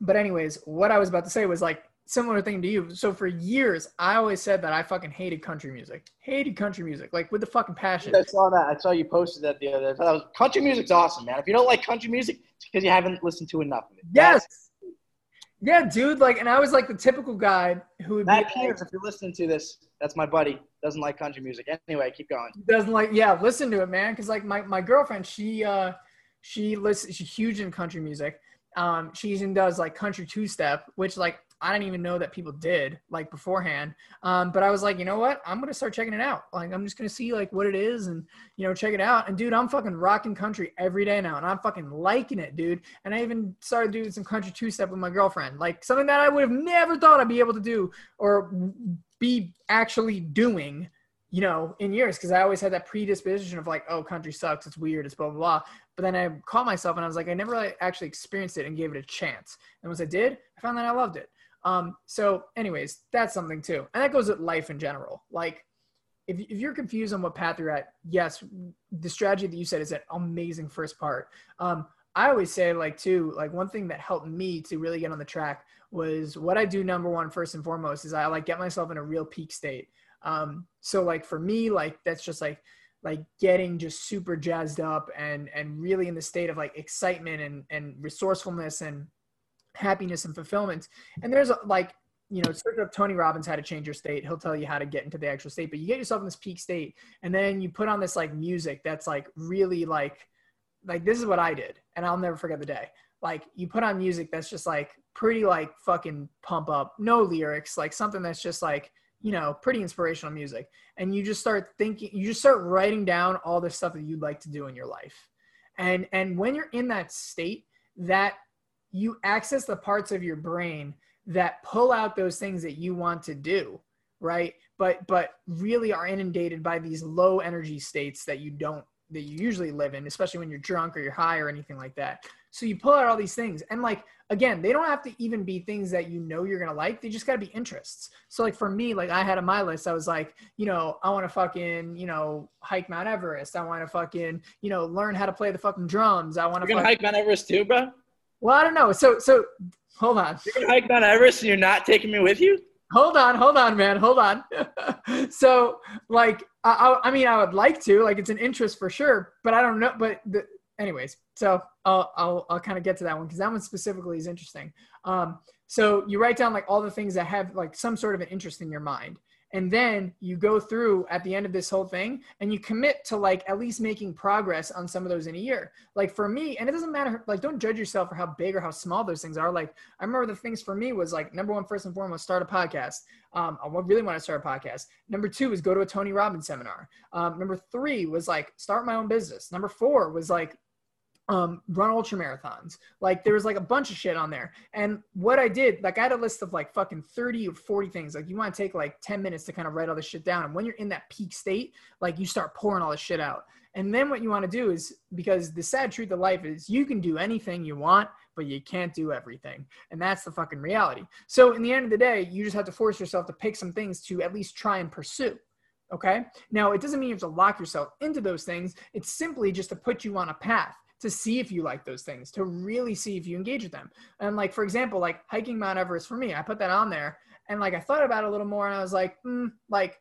but anyways, what I was about to say was like similar thing to you. So for years, I always said that I fucking hated country music. Hated country music, like with the fucking passion. I saw that. I saw you posted that the other day. Was, country music's awesome, man. If you don't like country music, it's because you haven't listened to enough of it. Yes. Yeah, dude. Like, and I was like the typical guy who would Matt be Peters, if you're listening to this, that's my buddy. Doesn't like country music. Anyway, keep going. Doesn't like, yeah. Listen to it, man. Because like my my girlfriend, she uh she listens. She's huge in country music. Um, she even does like country two step, which like I didn't even know that people did like beforehand. Um, but I was like, you know what? I'm gonna start checking it out. Like I'm just gonna see like what it is and you know check it out. And dude, I'm fucking rocking country every day now, and I'm fucking liking it, dude. And I even started doing some country two step with my girlfriend, like something that I would have never thought I'd be able to do or be actually doing you know, in years, because I always had that predisposition of like, oh, country sucks, it's weird, it's blah blah blah. But then I caught myself and I was like, I never really actually experienced it and gave it a chance. And once I did, I found that I loved it. Um, so, anyways, that's something too, and that goes with life in general. Like, if if you're confused on what path you're at, yes, the strategy that you said is an amazing first part. Um, I always say like too, like one thing that helped me to really get on the track was what I do. Number one, first and foremost, is I like get myself in a real peak state. Um, so like for me, like that's just like like getting just super jazzed up and and really in the state of like excitement and and resourcefulness and happiness and fulfillment. And there's uh, like you know, search up Tony Robbins how to change your state. He'll tell you how to get into the actual state. But you get yourself in this peak state, and then you put on this like music that's like really like like this is what I did, and I'll never forget the day. Like you put on music that's just like pretty like fucking pump up, no lyrics, like something that's just like you know, pretty inspirational music. And you just start thinking, you just start writing down all the stuff that you'd like to do in your life. And and when you're in that state, that you access the parts of your brain that pull out those things that you want to do, right? But but really are inundated by these low energy states that you don't that you usually live in, especially when you're drunk or you're high or anything like that. So you pull out all these things. And like again, they don't have to even be things that you know you're gonna like. They just gotta be interests. So like for me, like I had on my list, I was like, you know, I wanna fucking, you know, hike Mount Everest. I wanna fucking, you know, learn how to play the fucking drums. I wanna fucking... hike Mount Everest too, bro? Well, I don't know. So so hold on. You're gonna hike Mount Everest and you're not taking me with you? hold on, hold on, man, hold on. so, like, I, I, mean, I would like to, like, it's an interest for sure, but I don't know. But the anyways, so I'll I'll, I'll kind of get to that one because that one specifically is interesting. Um, so you write down like all the things that have like some sort of an interest in your mind, and then you go through at the end of this whole thing and you commit to like at least making progress on some of those in a year. Like for me and it doesn't matter like don't judge yourself for how big or how small those things are. Like i remember the things for me was like number one first and foremost start a podcast. Um, i really want to start a podcast. Number two is go to a tony robbins seminar. Um, number three was like start my own business. Number four was like um, run ultra marathons. Like there was like a bunch of shit on there. And what I did, like I had a list of like fucking 30 or 40 things. Like you want to take like 10 minutes to kind of write all this shit down. And when you're in that peak state, like you start pouring all this shit out. And then what you want to do is because the sad truth of life is you can do anything you want, but you can't do everything. And that's the fucking reality. So in the end of the day, you just have to force yourself to pick some things to at least try and pursue. Okay. Now, it doesn't mean you have to lock yourself into those things. It's simply just to put you on a path to see if you like those things, to really see if you engage with them. And like, for example, like hiking Mount Everest for me, I put that on there and like I thought about it a little more and I was like, mm, like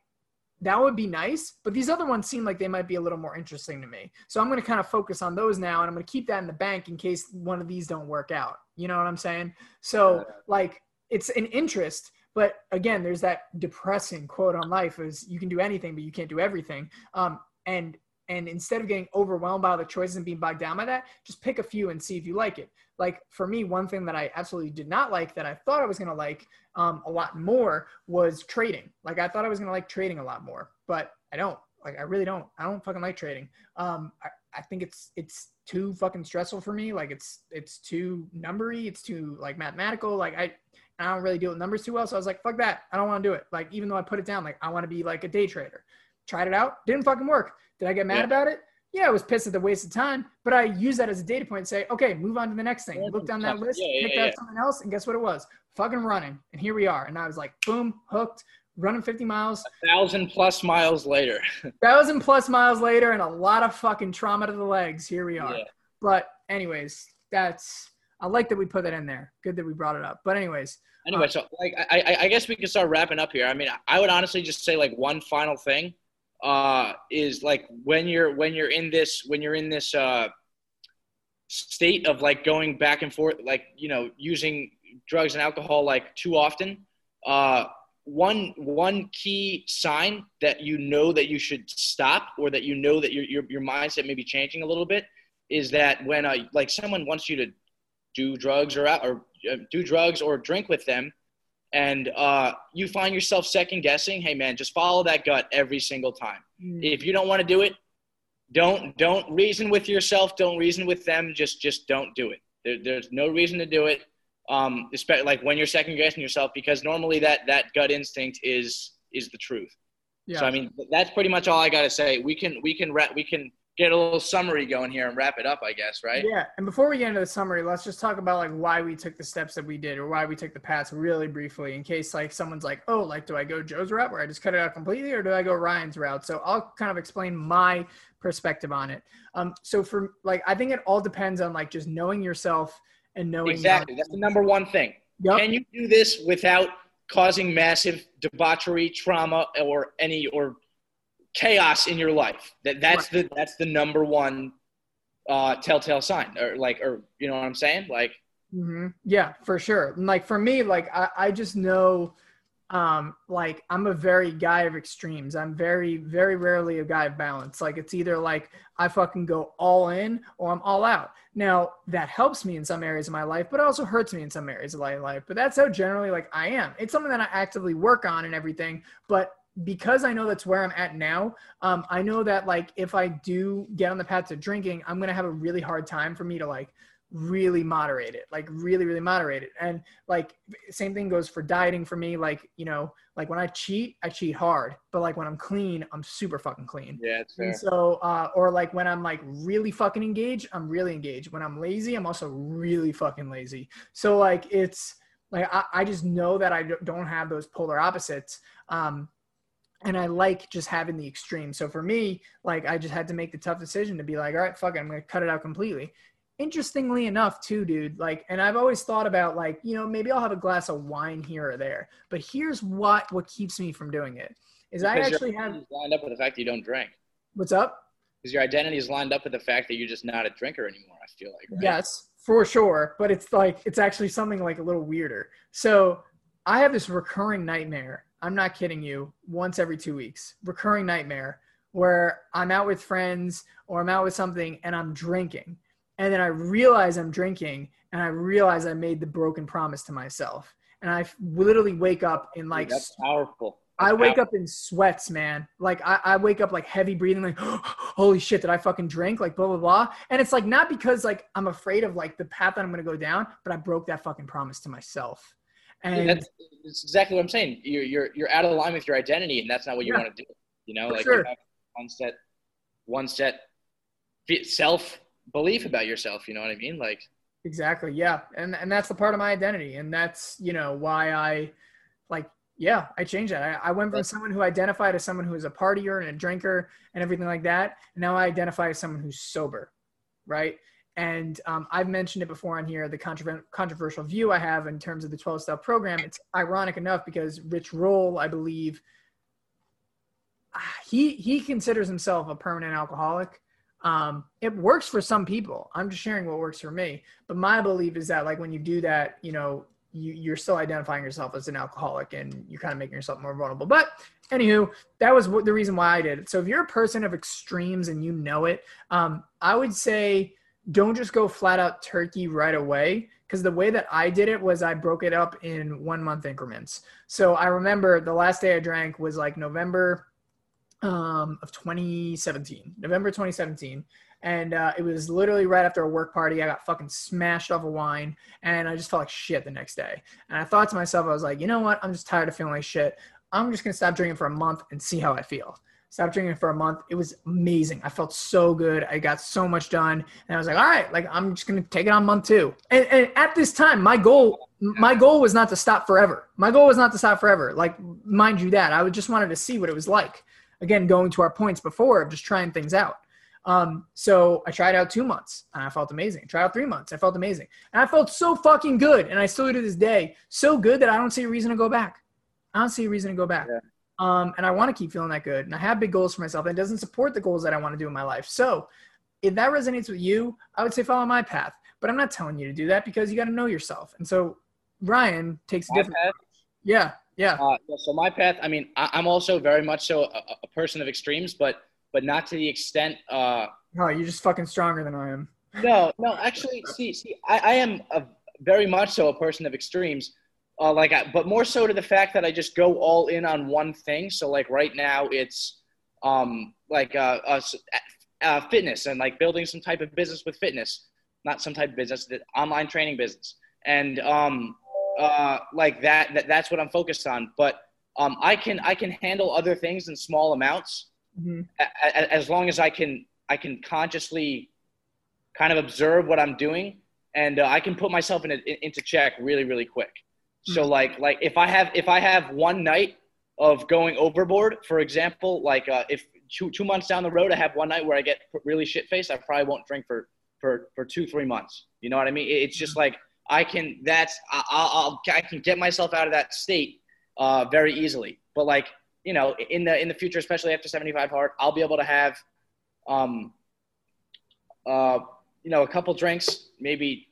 that would be nice, but these other ones seem like they might be a little more interesting to me. So I'm going to kind of focus on those now and I'm going to keep that in the bank in case one of these don't work out. You know what I'm saying? So like it's an interest, but again, there's that depressing quote on life is you can do anything, but you can't do everything. Um, and and instead of getting overwhelmed by all the choices and being bogged down by that just pick a few and see if you like it like for me one thing that i absolutely did not like that i thought i was to like um, a lot more was trading like i thought i was to like trading a lot more but i don't like i really don't i don't fucking like trading um, I, I think it's it's too fucking stressful for me like it's it's too numbery it's too like mathematical like i I don't really deal with numbers too well. So I was like, fuck that. I don't want to do it. Like, even though I put it down, like, I want to be like a day trader. Tried it out. Didn't fucking work. Did I get mad yeah. about it? Yeah, I was pissed at the waste of time, but I use that as a data point and say, okay, move on to the next thing. Look down that list, yeah, pick yeah, out something else, and guess what it was? Fucking running. And here we are. And I was like, boom, hooked, running 50 miles. A thousand plus miles later. thousand plus miles later, and a lot of fucking trauma to the legs. Here we are. But, anyways, that's, I like that we put that in there. Good that we brought it up. But, anyways. Anyway, uh, so like I, I guess we can start wrapping up here. I mean, I would honestly just say like one final thing uh, is like when you're when you're in this when you're in this uh, state of like going back and forth, like you know using drugs and alcohol like too often. Uh, one one key sign that you know that you should stop or that you know that your your, your mindset may be changing a little bit is that when uh, like someone wants you to do drugs or or uh, do drugs or drink with them and uh, you find yourself second guessing, hey man, just follow that gut every single time. Mm. If you don't want to do it, don't don't reason with yourself. Don't reason with them. Just just don't do it. There, there's no reason to do it. Um, especially like when you're second guessing yourself, because normally that that gut instinct is is the truth. Yeah. So I mean, that's pretty much all I got to say. We can we can we can get a little summary going here and wrap it up, I guess, right? Yeah. And before we get into the summary, let's just talk about like why we took the steps that we did or why we took the paths really briefly in case like someone's like, oh, like, do I go Joe's route where I just cut it out completely or do I go Ryan's route? So I'll kind of explain my perspective on it. Um, so for like, I think it all depends on like just knowing yourself and knowing. Exactly. That's the number one thing. Yep. Can you do this without causing massive debauchery, trauma, or any, or chaos in your life. That that's right. the that's the number one uh, telltale sign, or like, or you know what I'm saying? Like, mm-hmm. yeah, for sure. Like for me, like I, I just know, um, like I'm a very guy of extremes. I'm very, very rarely a guy of balance. Like it's either like I fucking go all in or I'm all out. Now that helps me in some areas of my life, but it also hurts me in some areas of my life. But that's how generally like I am. It's something that I actively work on and everything. But because I know that's where I'm at now, um, I know that like if I do get on the path to drinking, I'm gonna have a really hard time for me to like really moderate it, like really, really moderate it. And like same thing goes for dieting for me. Like you know, like when I cheat, I cheat hard, but like when I'm clean, I'm super fucking clean. Yeah, it's fair. And so, uh, or like when I'm like really fucking engaged, I'm really engaged. When I'm lazy, I'm also really fucking lazy. So like it's like I, I just know that I don't have those polar opposites. Um, and I like just having the extreme. So for me, like I just had to make the tough decision to be like, all right, fuck it, I'm gonna cut it out completely. Interestingly enough, too, dude, like, and I've always thought about like, you know, maybe I'll have a glass of wine here or there. But here's what what keeps me from doing it is because I actually have lined up with the fact that you don't drink. What's up? because your identity is lined up with the fact that you're just not a drinker anymore. I feel like. Right? Yes, for sure. But it's like it's actually something like a little weirder. So I have this recurring nightmare. I'm not kidding you. Once every two weeks, recurring nightmare where I'm out with friends or I'm out with something and I'm drinking, and then I realize I'm drinking, and I realize I made the broken promise to myself, and I literally wake up in like Dude, that's powerful. I wake up in sweats, man. Like I, I wake up like heavy breathing, like holy shit, did I fucking drink? Like blah blah blah. And it's like not because like I'm afraid of like the path that I'm gonna go down, but I broke that fucking promise to myself. And that's, that's exactly what I'm saying. You're you're you're out of line with your identity, and that's not what you Yeah. want to do. You know, like sure. you have one set, one set self belief about yourself. You know what I mean? Like Exactly. Yeah. And and that's the part of my identity. And that's, you know, why I like yeah, I changed that. I, I went from someone who identified as someone who is a partier and a drinker and everything like that. And now I identify as someone who's sober. Right. And um, I've mentioned it before on here, the controver- controversial view I have in terms of the 12 step program. It's ironic enough because Rich Roll, I believe, he he considers himself a permanent alcoholic. Um, it works for some people. I'm just sharing what works for me. But my belief is that like when you do that, you know, you, you're still identifying yourself as an alcoholic and you're kind of making yourself more vulnerable. But anywho, that was what, the reason why I did it. So if you're a person of extremes and you know it, um, I would say don't just go flat out turkey right away. Because the way that I did it was I broke it up in one month increments. So I remember the last day I drank was like November um, of 2017, November 2017. And uh, it was literally right after a work party. I got fucking smashed off of wine and I just felt like shit the next day. And I thought to myself, I was like, you know what? I'm just tired of feeling like shit. I'm just going to stop drinking for a month and see how I feel. Stop drinking for a month. It was amazing. I felt so good. I got so much done. And I was like, all right, like I'm just to take it on month two. And, and at this time, my goal, my goal was not to stop forever. My goal was not to stop forever. Like, mind you that. I just wanted to see what it was like again going to our points before of just trying things out um, so i tried out two months and i felt amazing tried out three months i felt amazing and i felt so fucking good and i still do to this day so good that i don't see a reason to go back i don't see a reason to go back Yeah. Um, and i want to keep feeling that good and i have big goals for myself and it doesn't support the goals that i want to do in my life so if that resonates with you i would say follow my path but i'm not telling you to do that because you got to know yourself and so ryan takes a my different path, yeah yeah uh, so my path. I mean, I, I'm also very much so a, a person of extremes, but but not to the extent. Uh, oh you're just fucking stronger than i am No, no, actually, see, see, I, I am a very much so a person of extremes. Uh, like, I, but more so to the fact that I just go all in on one thing. So, like, right now, it's um, like uh, uh, uh, fitness and like building some type of business with fitness, not some type of business, the online training business, and um, uh, like that, that. That's what I'm focused on. But um, I can I can handle other things in small amounts Mhm. a- a- as long as I can I can consciously kind of observe what I'm doing and uh, I can put myself in a, in- into check really really quick. So like like if I have if I have one night of going overboard, for example, like uh, if two two months down the road I have one night where I get really shit faced, I probably won't drink for for for two three months. You know what I mean? It- It's just like I can that's I- I'll, I'll I can get myself out of that state uh, very easily. But like you know in the in the future, especially after 75 hard, I'll be able to have um uh you know a couple drinks maybe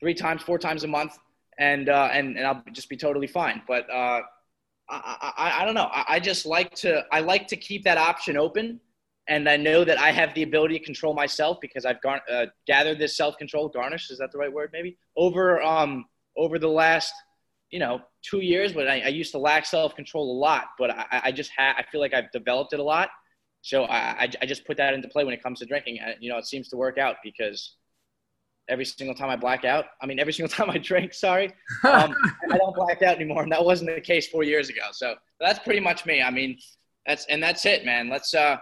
three times four times a month and uh and, and I'll just be totally fine. But uh I, I, I don't know. I, I just like to I like to keep that option open, and I know that I have the ability to control myself because I've gar- uh, gathered this self control. Garnish is that the right word? Maybe over um over the last you know two years, but I, I used to lack self control a lot. But I, I just ha- I feel like I've developed it a lot. So I, I, I just put that into play when it comes to drinking. And, you know, it seems to work out because every single time I black out, I mean, every single time I drink, sorry, um, I don't black out anymore, and that wasn't the case four years ago. So that's pretty much me. I mean, that's and that's it, man. Let's. uh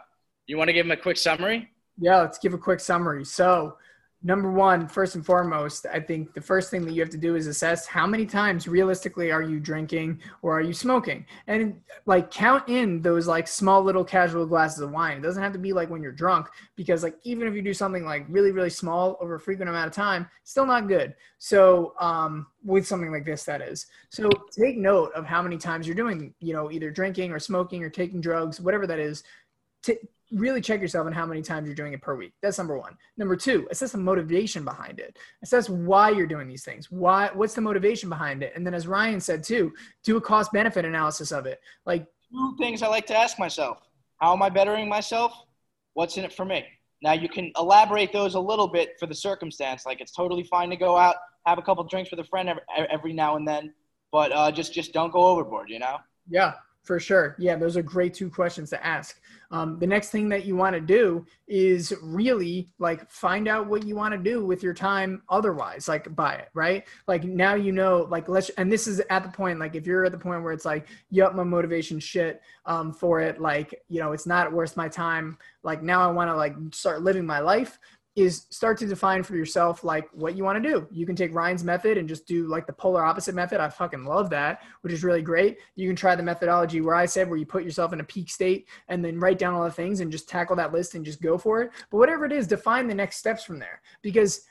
You want to give him a quick summary? Yeah, let's give a quick summary. So, number one, first and foremost, I think the first thing that you have to do is assess how many times realistically are you drinking or are you smoking? And like count in those like small little casual glasses of wine. It doesn't have to be like when you're drunk because like even if you do something like really really small over a frequent amount of time, still not good. So, um with something like this that is. So, take note of how many times you're doing, you know, either drinking or smoking or taking drugs, whatever that is. T- really check yourself on how many times you're doing it per week. That's number one. Number two, assess the motivation behind it. Assess why you're doing these things. Why? What's the motivation behind it? And then, as Ryan said too, do a cost benefit analysis of it. Like two things I like to ask myself: How am I bettering myself? What's in it for me? Now you can elaborate those a little bit for the circumstance. Like it's totally fine to go out, have a couple drinks with a friend every, every now and then, but uh, just just don't go overboard. You know? Yeah, for sure. Yeah, those are great two questions to ask. Um, the next thing that you want to do is really like find out what you want to do with your time otherwise, like buy it, right? Like now you know, like let's, and this is at the point, like if you're at the point where it's like, yup, my motivation shit um, for it, like, you know, it's not worth my time. Like now I want to like start living my life is start to define for yourself like what you want to do. You can take Ryan's method and just do like the polar opposite method. I fucking love that, which is really great. You can try the methodology where I said where you put yourself in a peak state and then write down all the things and just tackle that list and just go for it. But whatever it is, define the next steps from there because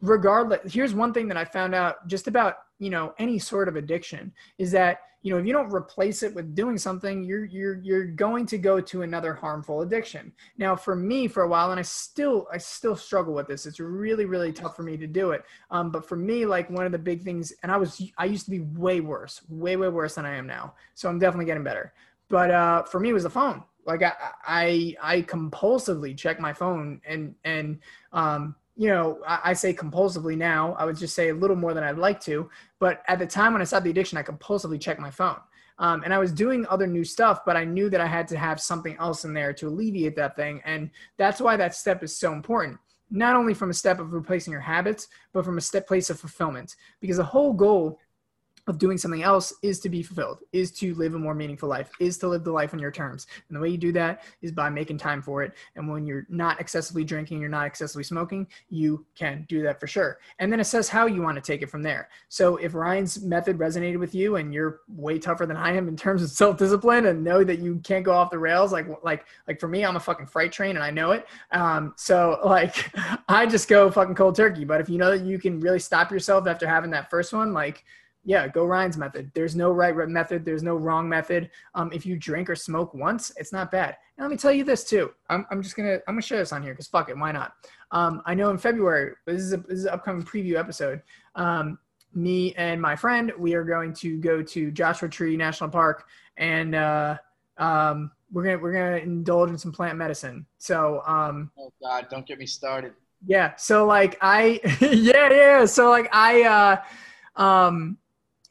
regardless, here's one thing that I found out just about, you know, any sort of addiction is that you know if you don't replace it with doing something you're you're you're going to go to another harmful addiction. Now for me for a while and i still i still struggle with this it's really really tough for me to do it um, but for me like one of the big things and i was i used to be way worse way way worse than i am now so i'm definitely getting better. But uh, for me it was the phone. Like I, I i compulsively check my phone and and um you know, I, I, say compulsively now. I would just say a little more than I'd like to. But at the time when I stopped the addiction, I compulsively checked my phone. Um, and I was doing other new stuff, but I knew that I had to have something else in there to alleviate that thing. And that's why that step is so important. Not only from a step of replacing your habits, but from a step place of fulfillment. Because the whole goal of doing something else is to be fulfilled, is to live a more meaningful life, is to live the life on your terms. And the way you do that is by making time for it. And when you're not excessively drinking, you're not excessively smoking, you can do that for sure. And then assess how you want to take it from there. So if Ryan's method resonated with you and you're way tougher than I am in terms of self-discipline and know that you can't go off the rails, like like like for me, I'm a fucking freight train and I know it. Um, so like I just go fucking cold turkey. But if you know that you can really stop yourself after having that first one, like yeah, go Ryan's method. There's no right method. There's no wrong method. Um, if you drink or smoke once, it's not bad. And let me tell you this too. I'm, I'm just gonna I'm gonna share this on here because fuck it, why not? Um, I know in February this is a this is an upcoming preview episode. Um, me and my friend we are going to go to Joshua Tree National Park and uh, um, we're gonna we're gonna indulge in some plant medicine. So um, oh god, don't get me started. Yeah. So like I yeah yeah. So like I uh, um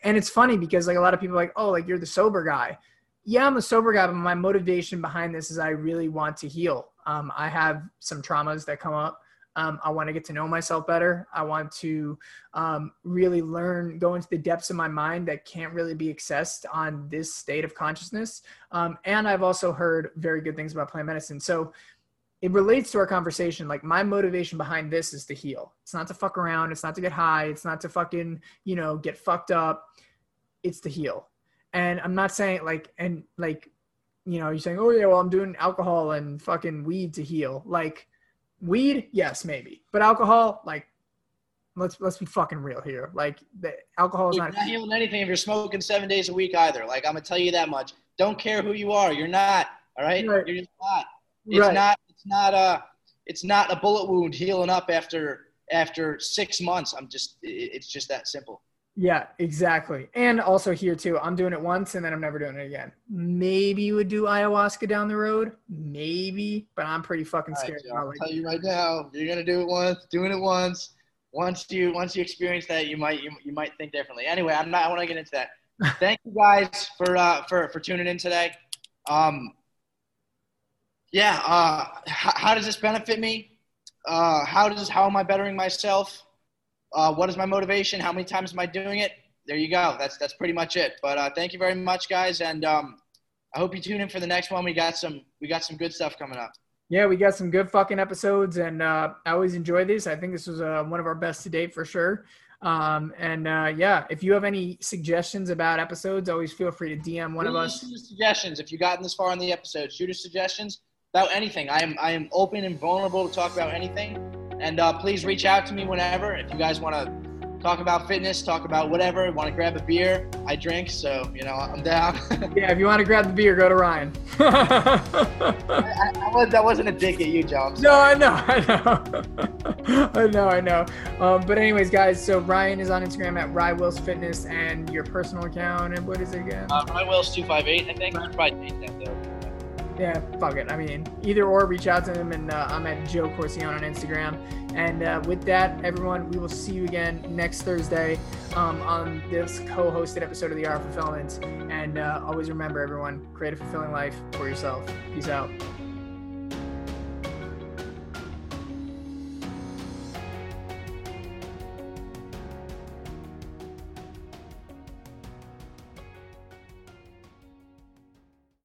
and it's funny because like a lot of people like, oh, like you're the sober guy. Yeah, I'm the sober guy, but my motivation behind this is I really want to heal. Um, I have some traumas that come up. Um, I want to get to know myself better. I want to um, really learn, go into the depths of my mind that can't really be accessed on this state of consciousness. Um, and I've also heard very good things about plant medicine. So it relates to our conversation. Like my motivation behind this is to heal. It's not to fuck around. It's not to get high. It's not to fucking, you know, get fucked up. It's to heal. And I'm not saying like, and like, you know, you're saying, oh yeah, well, I'm doing alcohol and fucking weed to heal. Like weed, yes, maybe, but alcohol, like, let's let's be fucking real here. Like the alcohol is not, not healing anything if you're smoking seven days a week either. Like I'm gonna tell you that much. Don't care who you are. You're not. All right. right. You're just not. It's right. not it's not a it's not a bullet wound healing up after after six months. I'm just it's just that simple. Yeah, exactly. And also here too, I'm doing it once and then I'm never doing it again. Maybe you would do ayahuasca down the road, maybe, but I'm pretty fucking scared. Right, I'll tell you right now, you're gonna do it once, doing it once. Once you once you experience that, you might you, you might think differently. Anyway, I'm not. I want to get into that. Thank you guys for uh, for for tuning in today. Um, yeah, uh, how, how, does this benefit me? Uh, how does how am I bettering myself? Uh, what is my motivation? How many times am I doing it? There you go. That's that's pretty much it. But uh, thank you very much, guys, and um, I hope you tune in for the next one. We got some we got some good stuff coming up. Yeah, we got some good fucking episodes, and uh, I always enjoy these. I think this was uh, one of our best to date for sure. Um, and uh, yeah, if you have any suggestions about episodes, always feel free to DM one of us. Suggestions. If you've gotten this far in the episode, shoot us suggestions about anything. I am I am open and vulnerable to talk about anything. And uh, please reach out to me whenever if you guys want to talk about fitness, talk about whatever. Want to grab a beer? I drink, so you know I'm down. Yeah, if you want to grab the beer, go to Ryan. I, I, was- that wasn't a dig at you, Joe. No. I know, I know, I know, I know. Um, but anyways, guys, so Ryan is on Instagram at Rye Wills Fitness, and your personal account, and what is it again? Uh, Ryan Wills two five eight. I think. Probably that though. Yeah, fuck it. I mean, either or, reach out to him, and uh, I'm at Joe Corcione on Instagram. And uh, with that, everyone, we will see you again next Thursday um, on this co-hosted episode of the Art of Fulfillment. And uh, always remember, everyone, create a fulfilling life for yourself. Peace out.